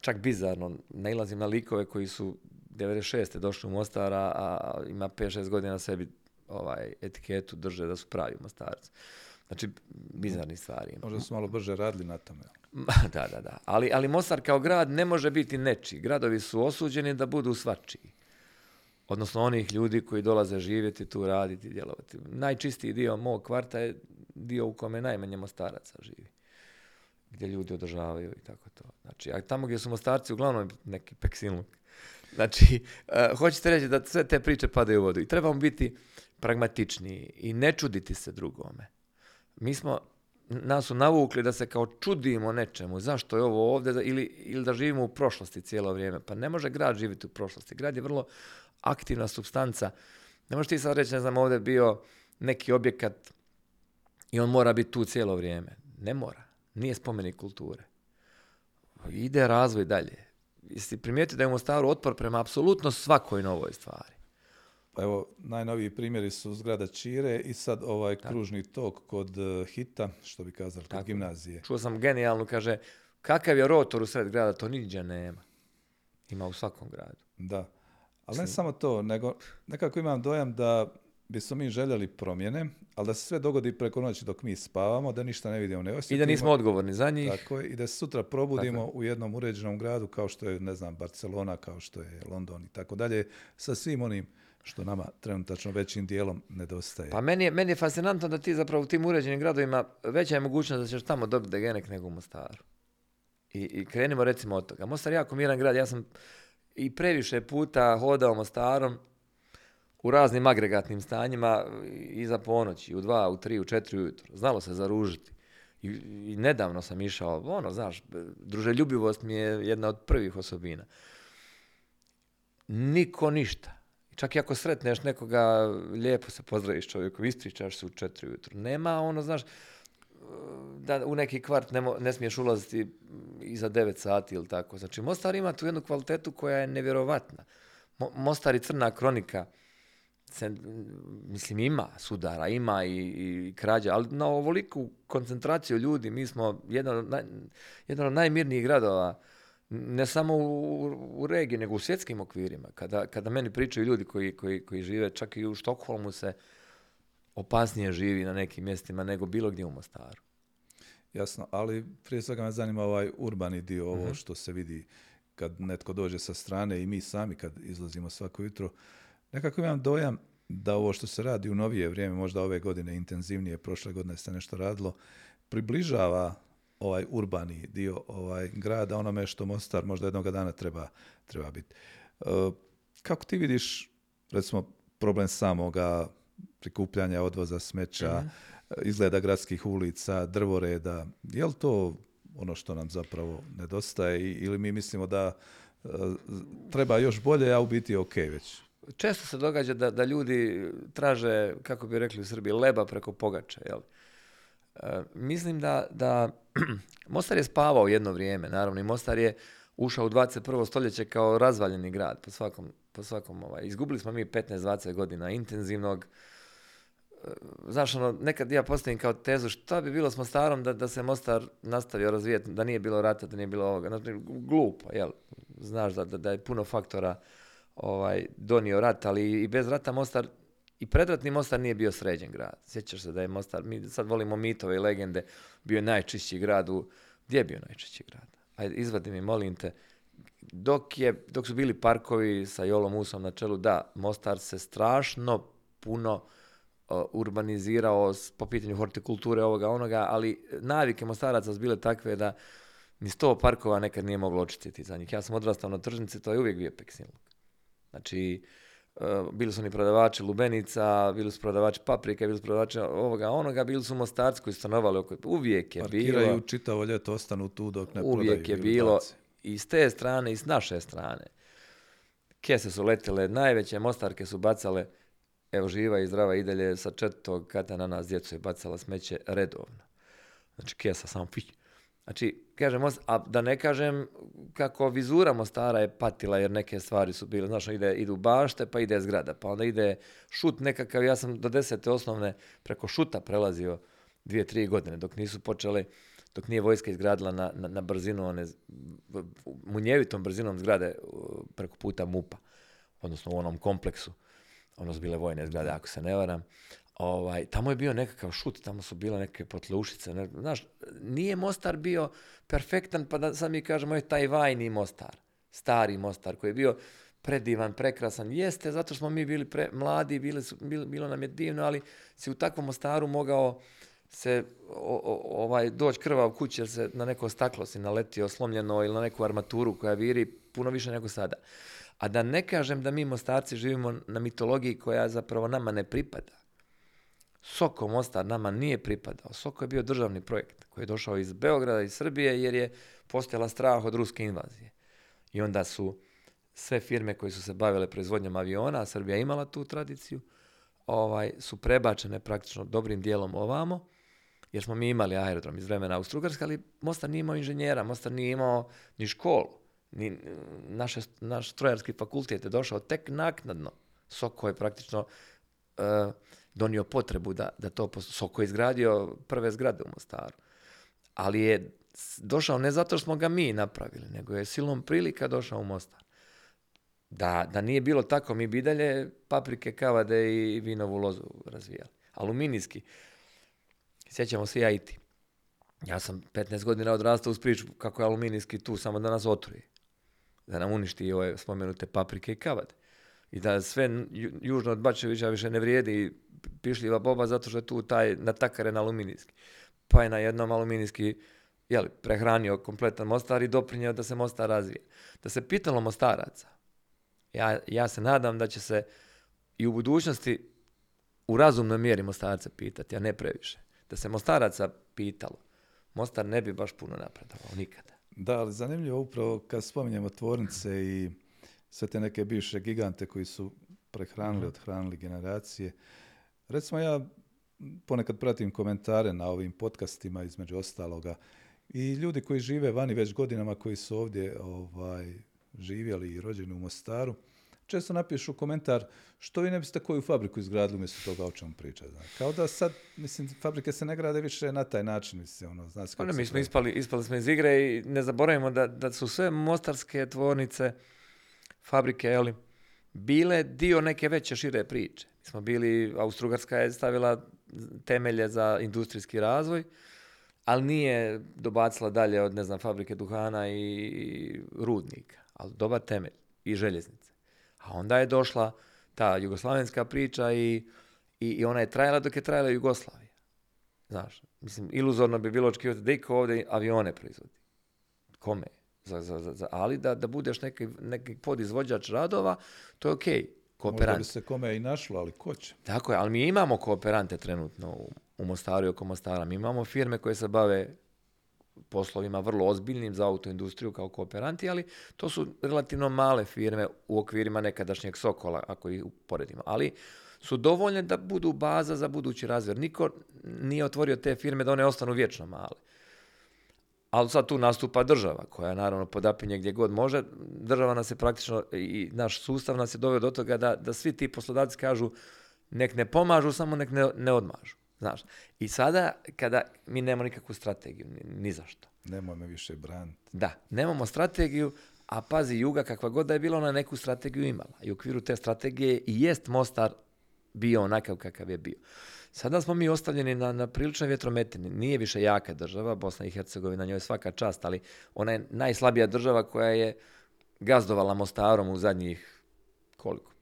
Speaker 2: Čak bizarno, nailazim na likove koji su 96. došli u Mostara, a ima 5-6 godina sebi ovaj etiketu drže da su pravi mostarci. Znači, bizarni stvari.
Speaker 1: Možda su malo brže radili na tome.
Speaker 2: da, da, da. Ali, ali Mostar kao grad ne može biti nečiji. Gradovi su osuđeni da budu svačiji odnosno onih ljudi koji dolaze živjeti tu, raditi, djelovati. Najčistiji dio mog kvarta je dio u kome najmanje mostaraca živi. Gdje ljudi održavaju i tako to. Znači, a tamo gdje su mostarci uglavnom neki peksiluk. Znači, uh, hoćete reći da sve te priče padaju u vodu. I trebamo biti pragmatičniji i ne čuditi se drugome. Mi smo, nas su navukli da se kao čudimo nečemu, zašto je ovo ovdje, ili, ili da živimo u prošlosti cijelo vrijeme. Pa ne može grad živjeti u prošlosti. Grad je vrlo aktivna substanca. Ne možeš ti sad reći, ne znam, ovdje bio neki objekat i on mora biti tu cijelo vrijeme. Ne mora. Nije spomenik kulture. Ide razvoj dalje. Jesi primijetio da je u Mostaru otpor prema apsolutno svakoj novoj stvari?
Speaker 1: Pa evo, najnoviji primjeri su zgrada Čire i sad ovaj kružni tok kod uh, Hita, što bi kazali, kod gimnazije.
Speaker 2: Čuo sam genijalno, kaže, kakav je rotor u sred grada, to nigdje nema. Ima u svakom gradu.
Speaker 1: Da Ali ne samo to, nego nekako imam dojam da bismo mi željeli promjene, ali da se sve dogodi preko noći dok mi spavamo, da ništa ne vidimo, ne osjetimo.
Speaker 2: I da nismo odgovorni za njih.
Speaker 1: Tako je, i da se sutra probudimo u jednom uređenom gradu kao što je, ne znam, Barcelona, kao što je London i tako dalje, sa svim onim što nama trenutačno većim dijelom nedostaje.
Speaker 2: Pa meni je, meni je fascinantno da ti zapravo u tim uređenim gradovima veća je mogućnost da ćeš tamo dobiti degenek nego u Mostaru. I, I krenimo recimo od toga. Mostar je jako miran grad. Ja sam i previše puta hodao Mostarom u raznim agregatnim stanjima iza ponoći, u dva, u tri, u četiri ujutro. Znalo se zaružiti. I, I nedavno sam išao, ono, znaš, druželjubivost mi je jedna od prvih osobina. Niko ništa. Čak i ako sretneš nekoga, lijepo se pozdraviš čovjeku, ispričaš se u četiri ujutro. Nema ono, znaš, da u neki kvart ne, mo- ne smiješ ulaziti iza 9 sati ili tako. Znači, Mostar ima tu jednu kvalitetu koja je nevjerovatna. Mo- Mostar i Crna kronika, se, mislim, ima sudara, ima i, i krađa, ali na ovoliku koncentraciju ljudi, mi smo jedan od, naj, jedan od najmirnijih gradova, ne samo u, u regiji, nego u svjetskim okvirima. Kada, kada meni pričaju ljudi koji, koji, koji žive, čak i u Štokholmu se opasnije živi na nekim mjestima nego bilo gdje u Mostaru.
Speaker 1: Jasno, ali prije svega me zanima ovaj urbani dio, ovo što se vidi kad netko dođe sa strane i mi sami kad izlazimo svako jutro. Nekako imam dojam da ovo što se radi u novije vrijeme, možda ove godine intenzivnije, prošle godine se nešto radilo, približava ovaj urbani dio ovaj grada onome što Mostar možda jednoga dana treba, treba biti. E, kako ti vidiš recimo problem samoga prikupljanja odvoza smeća, izgleda gradskih ulica, drvoreda, je li to ono što nam zapravo nedostaje ili mi mislimo da e, treba još bolje, a u biti ok već?
Speaker 2: Često se događa da, da ljudi traže, kako bi rekli u Srbiji, leba preko pogača. Jel? E, mislim da, da Mostar je spavao jedno vrijeme, naravno i Mostar je ušao u 21. stoljeće kao razvaljeni grad po svakom, po svakom ovaj. Izgubili smo mi 15-20 godina intenzivnog e, Znaš, ono, nekad ja postavim kao tezu šta bi bilo s Mostarom da, da se Mostar nastavio razvijati, da nije bilo rata, da nije bilo ovoga. Znači, glupo, jel? Znaš da, da je puno faktora ovaj, donio rat, ali i bez rata Mostar i predratni Mostar nije bio sređen grad. Sjećaš se da je Mostar, mi sad volimo mitove i legende, bio je najčišći grad u... Gdje je bio najčišći grad? Ajde, izvadi mi, molim te. Dok, je, dok su bili parkovi sa Jolom Usom na čelu, da, Mostar se strašno puno o, urbanizirao s- po pitanju hortikulture ovoga onoga, ali navike Mostaraca su bile takve da ni sto parkova nekad nije moglo očistiti za njih. Ja sam odrastao na tržnici, to je uvijek bio peksinluk. Znači, bili su oni prodavači lubenica, bili su prodavači paprike, bili su prodavači ovoga onoga, bili su mostarci koji stanovali oko... Uvijek je
Speaker 1: Parkiraju
Speaker 2: bilo...
Speaker 1: čitavo ljeto, ostanu tu dok ne
Speaker 2: Uvijek
Speaker 1: prodaju
Speaker 2: je bilo i s te strane i s naše strane. Kese su letile, najveće mostarke su bacale, evo živa i zdrava i dalje sa četvrtog kata na nas djecu je bacala smeće redovno. Znači kesa samo pić. Znači, kažem, a da ne kažem kako vizura Mostara je patila jer neke stvari su bile, znaš, ide, idu bašte, pa ide zgrada, pa onda ide šut nekakav, ja sam do desete osnovne preko šuta prelazio dvije, tri godine dok nisu počele, dok nije vojska izgradila na, na, na brzinu, one, munjevitom brzinom zgrade preko puta MUPA, odnosno u onom kompleksu, ono su bile vojne zgrade, ako se ne varam, ovaj, tamo je bio nekakav šut, tamo su bile neke potleušice, ne, znaš, nije Mostar bio perfektan, pa da sad mi kažemo, je taj vajni Mostar, stari Mostar, koji je bio predivan, prekrasan, jeste, zato smo mi bili pre, mladi, bili su, bilo, bilo nam je divno, ali si u takvom Mostaru mogao se o- o- ovaj, doći krvav kući jer se na neko staklo si naletio slomljeno ili na neku armaturu koja viri puno više nego sada. A da ne kažem da mi Mostarci živimo na mitologiji koja zapravo nama ne pripada. Soko Mostar nama nije pripadao. Soko je bio državni projekt koji je došao iz Beograda, iz Srbije, jer je postojala strah od ruske invazije. I onda su sve firme koje su se bavile proizvodnjom aviona, a Srbija imala tu tradiciju, ovaj, su prebačene praktično dobrim dijelom ovamo, jer smo mi imali aerodrom iz vremena Austrougarske, ali Mostar nije imao inženjera, Mostar nije imao ni školu. Ni, naše, naš strojarski fakultet je došao tek naknadno. Soko je praktično e, donio potrebu da, da to... Soko je izgradio prve zgrade u Mostaru. Ali je došao ne zato što smo ga mi napravili, nego je silom prilika došao u Mostar. Da, da nije bilo tako, mi bi dalje paprike, kavade i vinovu lozu razvijali. Aluminijski. Sjećamo se ja i. Ja sam 15 godina odrastao uz priču kako je aluminijski tu, samo da nas otruje. Da nam uništi ove spomenute paprike i kavade. I da sve ju- južno od Bačevića više ne vrijedi pišljiva boba zato što je tu taj natakaren aluminijski. Pa je na jednom aluminijski jeli, prehranio kompletan Mostar i doprinio da se Mostar razvije. Da se pitalo Mostaraca, ja, ja se nadam da će se i u budućnosti u razumnoj mjeri Mostarce pitati, a ne previše. Da se Mostaraca pitalo, Mostar ne bi baš puno napredovao, nikada.
Speaker 1: Da, ali zanimljivo upravo kad spominjemo tvornice i sve te neke bivše gigante koji su prehranili, odhranili generacije. Recimo ja ponekad pratim komentare na ovim podcastima između ostaloga i ljudi koji žive vani već godinama koji su ovdje ovaj, živjeli i rođeni u Mostaru, često napišu komentar što vi ne biste koju fabriku izgradili umjesto toga o čemu priča. Znači. Kao da sad, mislim, fabrike se ne grade više na taj način, mislim, ono, zna se
Speaker 2: Pa
Speaker 1: kako se
Speaker 2: mi smo ispali, ispali smo iz igre i ne zaboravimo da, da su sve mostarske tvornice, fabrike, jeli, bile dio neke veće šire priče. Mi smo bili, Austrougarska je stavila temelje za industrijski razvoj, ali nije dobacila dalje od, ne znam, fabrike duhana i rudnika, ali dobar temelj i željeznice. A onda je došla ta jugoslavenska priča i, i, i ona je trajala dok je trajala Jugoslavija. Znaš, mislim, iluzorno bi bilo očekivati da ovdje avione proizvodi. Kome? Za, za, za, za- ali da, da budeš neki, neki podizvođač radova, to je okej.
Speaker 1: Možda
Speaker 2: Kooperant.
Speaker 1: bi se kome i našlo, ali ko će?
Speaker 2: Tako je, ali mi imamo kooperante trenutno u, u Mostaru i oko Mostara. Mi imamo firme koje se bave poslovima vrlo ozbiljnim za autoindustriju kao kooperanti, ali to su relativno male firme u okvirima nekadašnjeg Sokola, ako ih uporedimo. Ali su dovoljne da budu baza za budući razvoj. Niko nije otvorio te firme da one ostanu vječno male. Ali sad tu nastupa država, koja naravno podapinje gdje god može. Država nas je praktično, i naš sustav nas je doveo do toga da, da svi ti poslodavci kažu nek ne pomažu, samo nek ne, ne odmažu. Znaš. I sada, kada mi nemamo nikakvu strategiju, ni, ni za što.
Speaker 1: Nemoj me više braniti.
Speaker 2: Da, nemamo strategiju, a pazi, Juga kakva god da je bila, ona neku strategiju imala. I u okviru te strategije i jest Mostar bio onakav kakav je bio. Sada smo mi ostavljeni na, na priličnoj vjetrometini. Nije više jaka država, Bosna i Hercegovina, njoj je svaka čast, ali ona je najslabija država koja je gazdovala Mostarom u zadnjih koliko?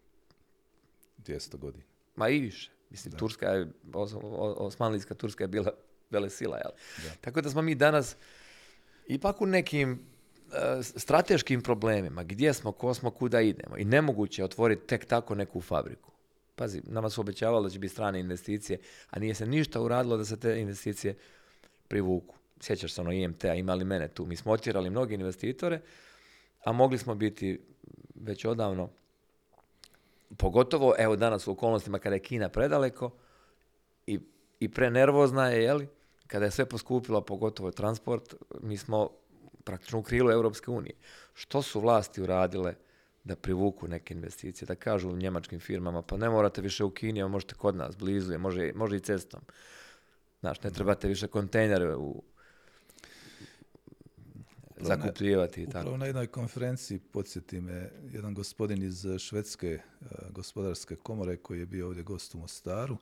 Speaker 1: 200 godina.
Speaker 2: Ma i više. Mislim, Turska je, os, Osmanlijska Turska je bila vele sila, jel? Tako da smo mi danas ipak u nekim e, strateškim problemima. Gdje smo, ko smo, kuda idemo. I nemoguće je otvoriti tek tako neku fabriku. Pazi, nama su obećavali da će biti strane investicije, a nije se ništa uradilo da se te investicije privuku. Sjećaš se ono IMT-a, imali mene tu. Mi smo otjerali mnogi investitore, a mogli smo biti već odavno pogotovo evo danas u okolnostima kada je Kina predaleko i, i prenervozna je, jeli, kada je sve poskupilo, pogotovo transport, mi smo praktično u krilu Europske unije. Što su vlasti uradile da privuku neke investicije, da kažu njemačkim firmama, pa ne morate više u Kini, možete kod nas, blizu je, može, može i cestom. Znaš, ne trebate više kontejnere u, zakupljivati i tako.
Speaker 1: Upravo na jednoj konferenciji, podsjeti me, jedan gospodin iz Švedske e, gospodarske komore koji je bio ovdje gost u Mostaru,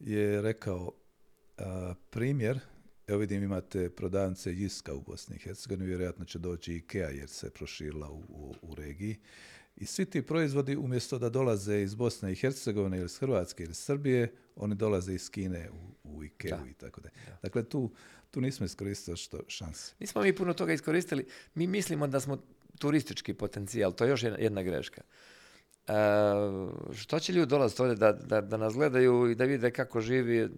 Speaker 1: je rekao e, primjer, evo vidim imate prodavnice Jiska u Bosni i Hercegovini, vjerojatno će doći Ikea jer se proširila u, u, u regiji. I svi ti proizvodi umjesto da dolaze iz Bosne i Hercegovine ili iz Hrvatske ili Srbije, oni dolaze iz Kine u, u Ikeu i tako dalje. Dakle, tu, tu nismo iskoristili što šanse.
Speaker 2: Nismo mi puno toga iskoristili. Mi mislimo da smo turistički potencijal. To je još jedna greška. E, što će ljudi dolaziti ovdje da, da, da nas gledaju i da vide kako živi,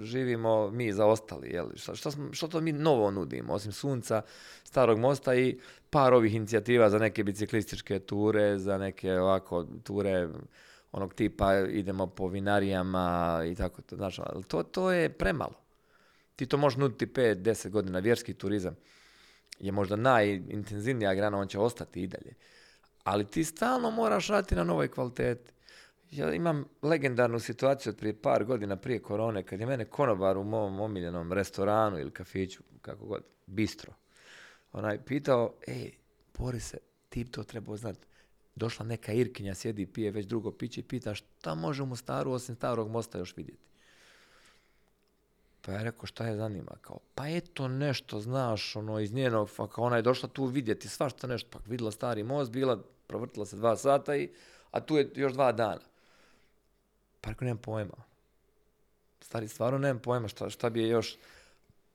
Speaker 2: živimo mi zaostali? Jel? Što, što, smo- što to mi novo nudimo? Osim sunca, starog mosta i par ovih inicijativa za neke biciklističke ture, za neke ovako ture onog tipa idemo po vinarijama i tako to. Znaš, ali to, to je premalo. Ti to možeš nuditi 5-10 godina, vjerski turizam je možda najintenzivnija grana, on će ostati i dalje. Ali ti stalno moraš raditi na novoj kvaliteti. Ja imam legendarnu situaciju od prije par godina prije korone, kad je mene konobar u mom omiljenom restoranu ili kafiću, kako god, bistro, onaj pitao, ej, Borise, ti to trebao znati. došla neka Irkinja, sjedi pije već drugo piće i pita šta može u Mostaru osim starog mosta još vidjeti. Pa ja rekao, šta je zanima? Kao, pa eto nešto, znaš, ono, iz njenog, fa- kao ona je došla tu vidjeti svašta nešto, pa vidjela stari most, bila, provrtila se dva sata i, a tu je još dva dana. Pa rekao, nemam pojma. Stari, stvarno nemam pojma šta, šta bi je još,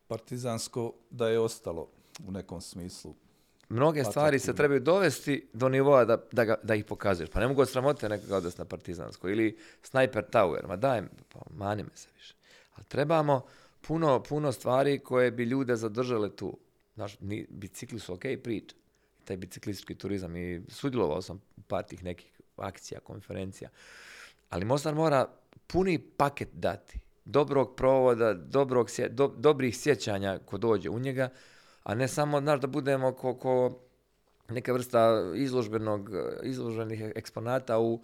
Speaker 1: Partizansko da je ostalo u nekom smislu.
Speaker 2: mnoge stvari se trebaju dovesti do nivoa da, da, ga, da ih pokazuješ. Pa ne mogu od sramote nekoga odvesti na Partizansko. Ili Sniper Tower. Ma daj, pa mani me se više. Ali trebamo puno, puno stvari koje bi ljude zadržale tu. Znaš, ni, bicikli su ok priča. Taj biciklistički turizam. I sudjelovao sam u par tih nekih akcija, konferencija. Ali Mostar mora puni paket dati. Dobrog provoda, dobrog, do- dobrih sjećanja ko dođe u njega, a ne samo, znaš, da budemo ko, ko neka vrsta izložbenog, izloženih eksponata u,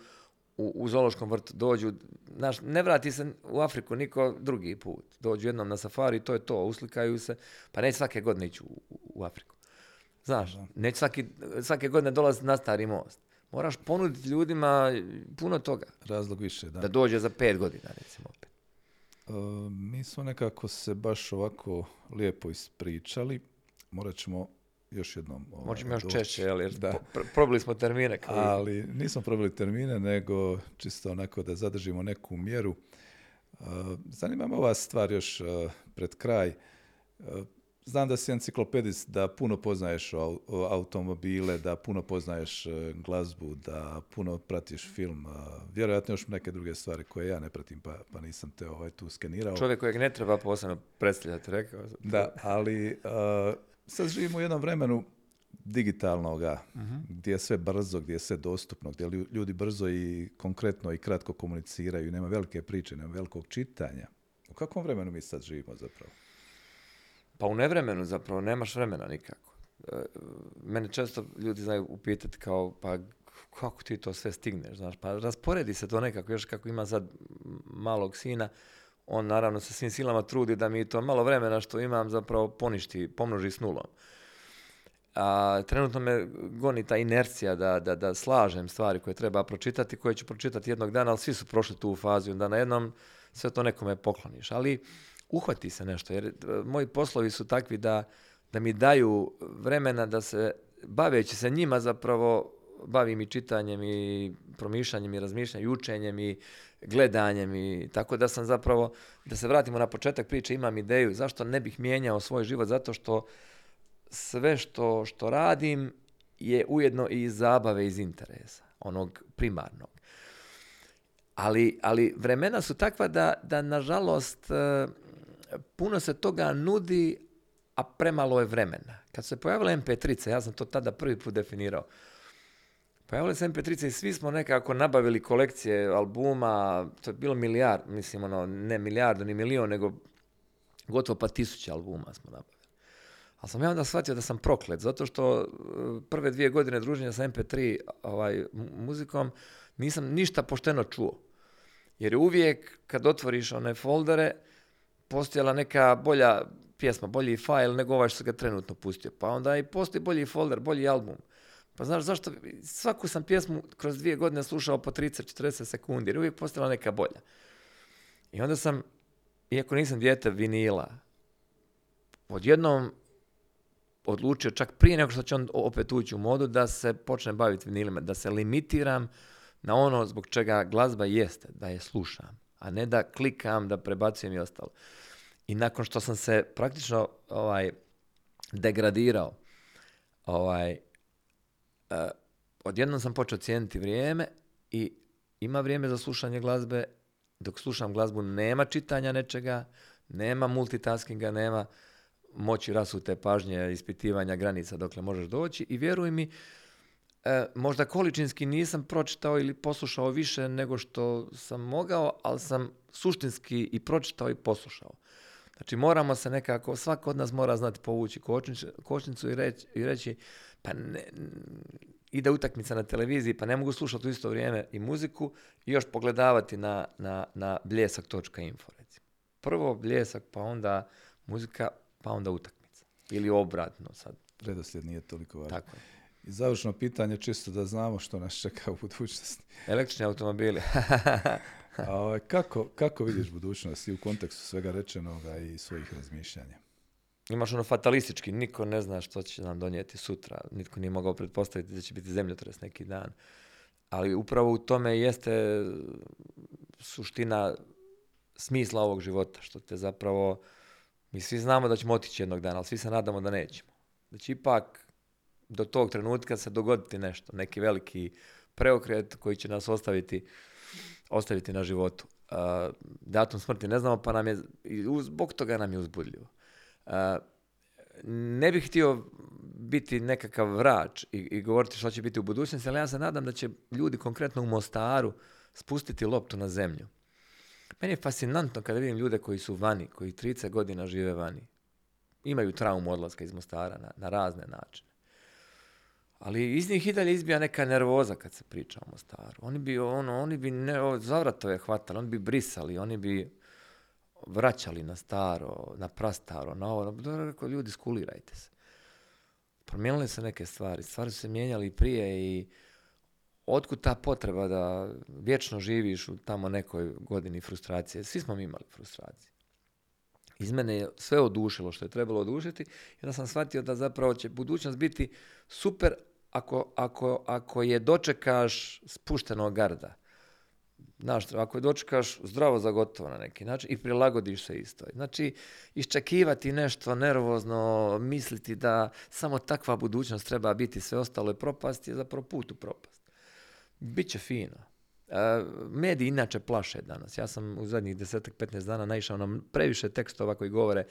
Speaker 2: u, u zoološkom vrtu. Dođu, znaš, ne vrati se u Afriku niko drugi put. Dođu jednom na safari, to je to, uslikaju se, pa neće svake godine ići u, u Afriku. Znaš, neće svaki, svake godine dolaziti na stari most. Moraš ponuditi ljudima puno toga.
Speaker 1: Razlog više, da.
Speaker 2: Da dođe za pet godina, recimo opet.
Speaker 1: E, mi smo nekako se baš ovako lijepo ispričali. Morat ćemo još jednom... ovaj,
Speaker 2: Možemo još
Speaker 1: doći.
Speaker 2: češće, jel, jer
Speaker 1: Da.
Speaker 2: probili smo termine.
Speaker 1: Ali nismo probili termine, nego čisto onako da zadržimo neku mjeru. Zanima me ova stvar još pred kraj. Znam da si enciklopedist, da puno poznaješ automobile, da puno poznaješ e, glazbu, da puno pratiš film, vjerojatno još neke druge stvari koje ja ne pratim, pa, pa nisam te ovaj tu skenirao.
Speaker 2: Čovjek kojeg ne treba posebno predstavljati, rekao sam.
Speaker 1: Da, ali uh, sad živimo u jednom vremenu digitalnoga, gdje je sve brzo, gdje je sve dostupno, gdje lju- ljudi brzo i konkretno i kratko komuniciraju, nema velike priče, nema velikog čitanja. U kakvom vremenu mi sad živimo zapravo?
Speaker 2: Pa u nevremenu zapravo nemaš vremena nikako. E, Mene često ljudi znaju upitati kao, pa kako ti to sve stigneš, znaš, pa rasporedi se to nekako, još kako ima sad malog sina, on naravno sa svim silama trudi da mi to malo vremena što imam zapravo poništi, pomnoži s nulom. A, trenutno me goni ta inercija da, da, da slažem stvari koje treba pročitati, koje ću pročitati jednog dana, ali svi su prošli tu fazu onda na jednom sve to nekome pokloniš. Ali uhvati se nešto, jer e, moji poslovi su takvi da, da mi daju vremena da se, baveći se njima zapravo, bavim i čitanjem i promišljanjem i razmišljanjem i učenjem i gledanjem i tako da sam zapravo, da se vratimo na početak priče, imam ideju zašto ne bih mijenjao svoj život, zato što sve što, što radim je ujedno i iz zabave, iz interesa, onog primarnog. Ali, ali vremena su takva da, da nažalost, e, puno se toga nudi, a premalo je vremena. Kad se pojavile MP3, ja sam to tada prvi put definirao, Pojavile se MP3 i svi smo nekako nabavili kolekcije albuma, to je bilo milijard, mislim ono, ne milijardu ni milion, nego gotovo pa tisuće albuma smo nabavili. Ali sam ja onda shvatio da sam proklet, zato što e, prve dvije godine druženja sa MP3 ovaj, mu- muzikom nisam ništa pošteno čuo. Jer je uvijek kad otvoriš one foldere, postojala neka bolja pjesma, bolji fail nego ovaj što se ga trenutno pustio. Pa onda i postoji bolji folder, bolji album. Pa znaš zašto? Svaku sam pjesmu kroz dvije godine slušao po 30-40 sekundi, jer je uvijek postojala neka bolja. I onda sam, iako nisam dijete vinila, odjednom odlučio čak prije nego što će on opet ući u modu da se počne baviti vinilima, da se limitiram na ono zbog čega glazba jeste, da je slušam, a ne da klikam, da prebacujem i ostalo. I nakon što sam se praktično ovaj, degradirao, ovaj, odjednom sam počeo cijeniti vrijeme i ima vrijeme za slušanje glazbe. Dok slušam glazbu nema čitanja nečega, nema multitaskinga, nema moći rasute pažnje, ispitivanja granica dokle možeš doći i vjeruj mi, e, možda količinski nisam pročitao ili poslušao više nego što sam mogao, ali sam suštinski i pročitao i poslušao. Znači moramo se nekako, svako od nas mora znati povući kočnicu i reći, i reći pa ne, ide utakmica na televiziji, pa ne mogu slušati u isto vrijeme i muziku i još pogledavati na, na, na bljesak.info recimo. Prvo bljesak, pa onda muzika, pa onda utakmica. Ili obratno sad.
Speaker 1: Redoslijed nije toliko važan.
Speaker 2: Tako je.
Speaker 1: I završno pitanje, čisto da znamo što nas čeka u budućnosti.
Speaker 2: Električni automobili.
Speaker 1: A ovaj, kako, kako vidiš budućnost i u kontekstu svega rečenoga i svojih razmišljanja?
Speaker 2: Imaš ono fatalistički, niko ne zna što će nam donijeti sutra. Nitko nije mogao pretpostaviti da će biti zemljotres neki dan. Ali upravo u tome jeste suština smisla ovog života, što te zapravo, mi svi znamo da ćemo otići jednog dana, ali svi se nadamo da nećemo. Da će ipak do tog trenutka se dogoditi nešto, neki veliki preokret koji će nas ostaviti, ostaviti na životu. Uh, datum smrti ne znamo, pa nam je, zbog toga nam je uzbudljivo. Ne bih htio biti nekakav vrač i, i govoriti što će biti u budućnosti, ali ja se nadam da će ljudi konkretno u Mostaru spustiti loptu na zemlju. Meni je fascinantno kada vidim ljude koji su vani, koji 30 godina žive vani. Imaju traumu odlaska iz Mostara na, na razne načine. Ali iz njih i dalje izbija neka nervoza kad se priča o Mostaru. Oni bi, ono, oni bi ne, zavratove hvatali, oni bi brisali, oni bi vraćali na staro, na prastaro, na ovo. Na, rekao, ljudi, skulirajte se. Promijenile se neke stvari. Stvari su se mijenjali i prije i otkud ta potreba da vječno živiš u tamo nekoj godini frustracije. Svi smo mi imali frustracije. Iz mene je sve odušilo što je trebalo odušiti i onda sam shvatio da zapravo će budućnost biti super ako, ako, ako je dočekaš spuštenog garda. Znaš, ako je dočekaš zdravo za gotovo na neki način i prilagodiš se isto. Znači, iščekivati nešto nervozno, misliti da samo takva budućnost treba biti, sve ostalo je propast, je zapravo put u propast. Biće fino. E, mediji inače plaše danas. Ja sam u zadnjih 10-15 dana naišao na previše tekstova koji govore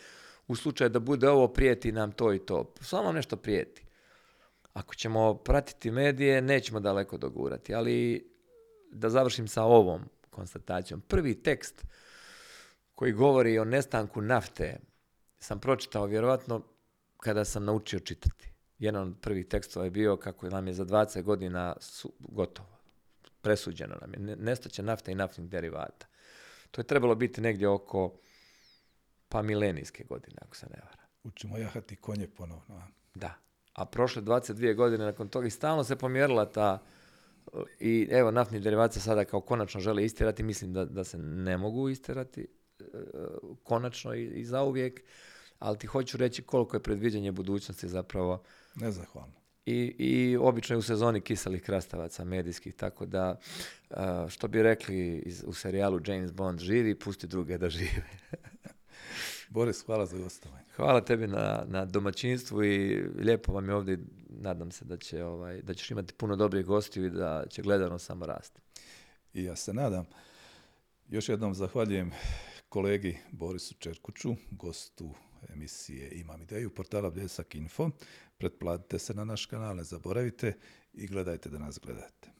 Speaker 2: u slučaju da bude ovo prijeti nam to i to. Samo nešto prijeti. Ako ćemo pratiti medije, nećemo daleko dogurati, ali da završim sa ovom konstatacijom. Prvi tekst koji govori o nestanku nafte sam pročitao vjerojatno kada sam naučio čitati. Jedan od prvih tekstova je bio kako nam je za 20 godina su, gotovo. Presuđeno nam je. Nestaće nafte i naftnih derivata. To je trebalo biti negdje oko pa milenijske godine, ako se ne vara.
Speaker 1: Učimo jahati konje ponovno.
Speaker 2: Da. A prošle 22 godine nakon toga i stalno se pomjerila ta i evo naftni derivati se sada kao konačno žele istirati, mislim da, da se ne mogu istirati e, konačno i, i zauvijek, ali ti hoću reći koliko je predviđanje budućnosti zapravo
Speaker 1: Nezahvalno.
Speaker 2: i, i obično je u sezoni kiselih krastavaca medijskih, tako da e, što bi rekli iz, u serijalu James Bond živi, pusti druge da žive.
Speaker 1: Boris, hvala za gostovanje.
Speaker 2: Hvala tebi na, na domaćinstvu i lijepo vam je ovdje. Nadam se da, će, ovaj, da ćeš imati puno dobrih gostiju i da će gledano samo rasti.
Speaker 1: I ja se nadam. Još jednom zahvaljujem kolegi Borisu Čerkuću, gostu emisije Imam ideju, portala Bljesak Info. Pretplatite se na naš kanal, ne zaboravite i gledajte da nas gledate.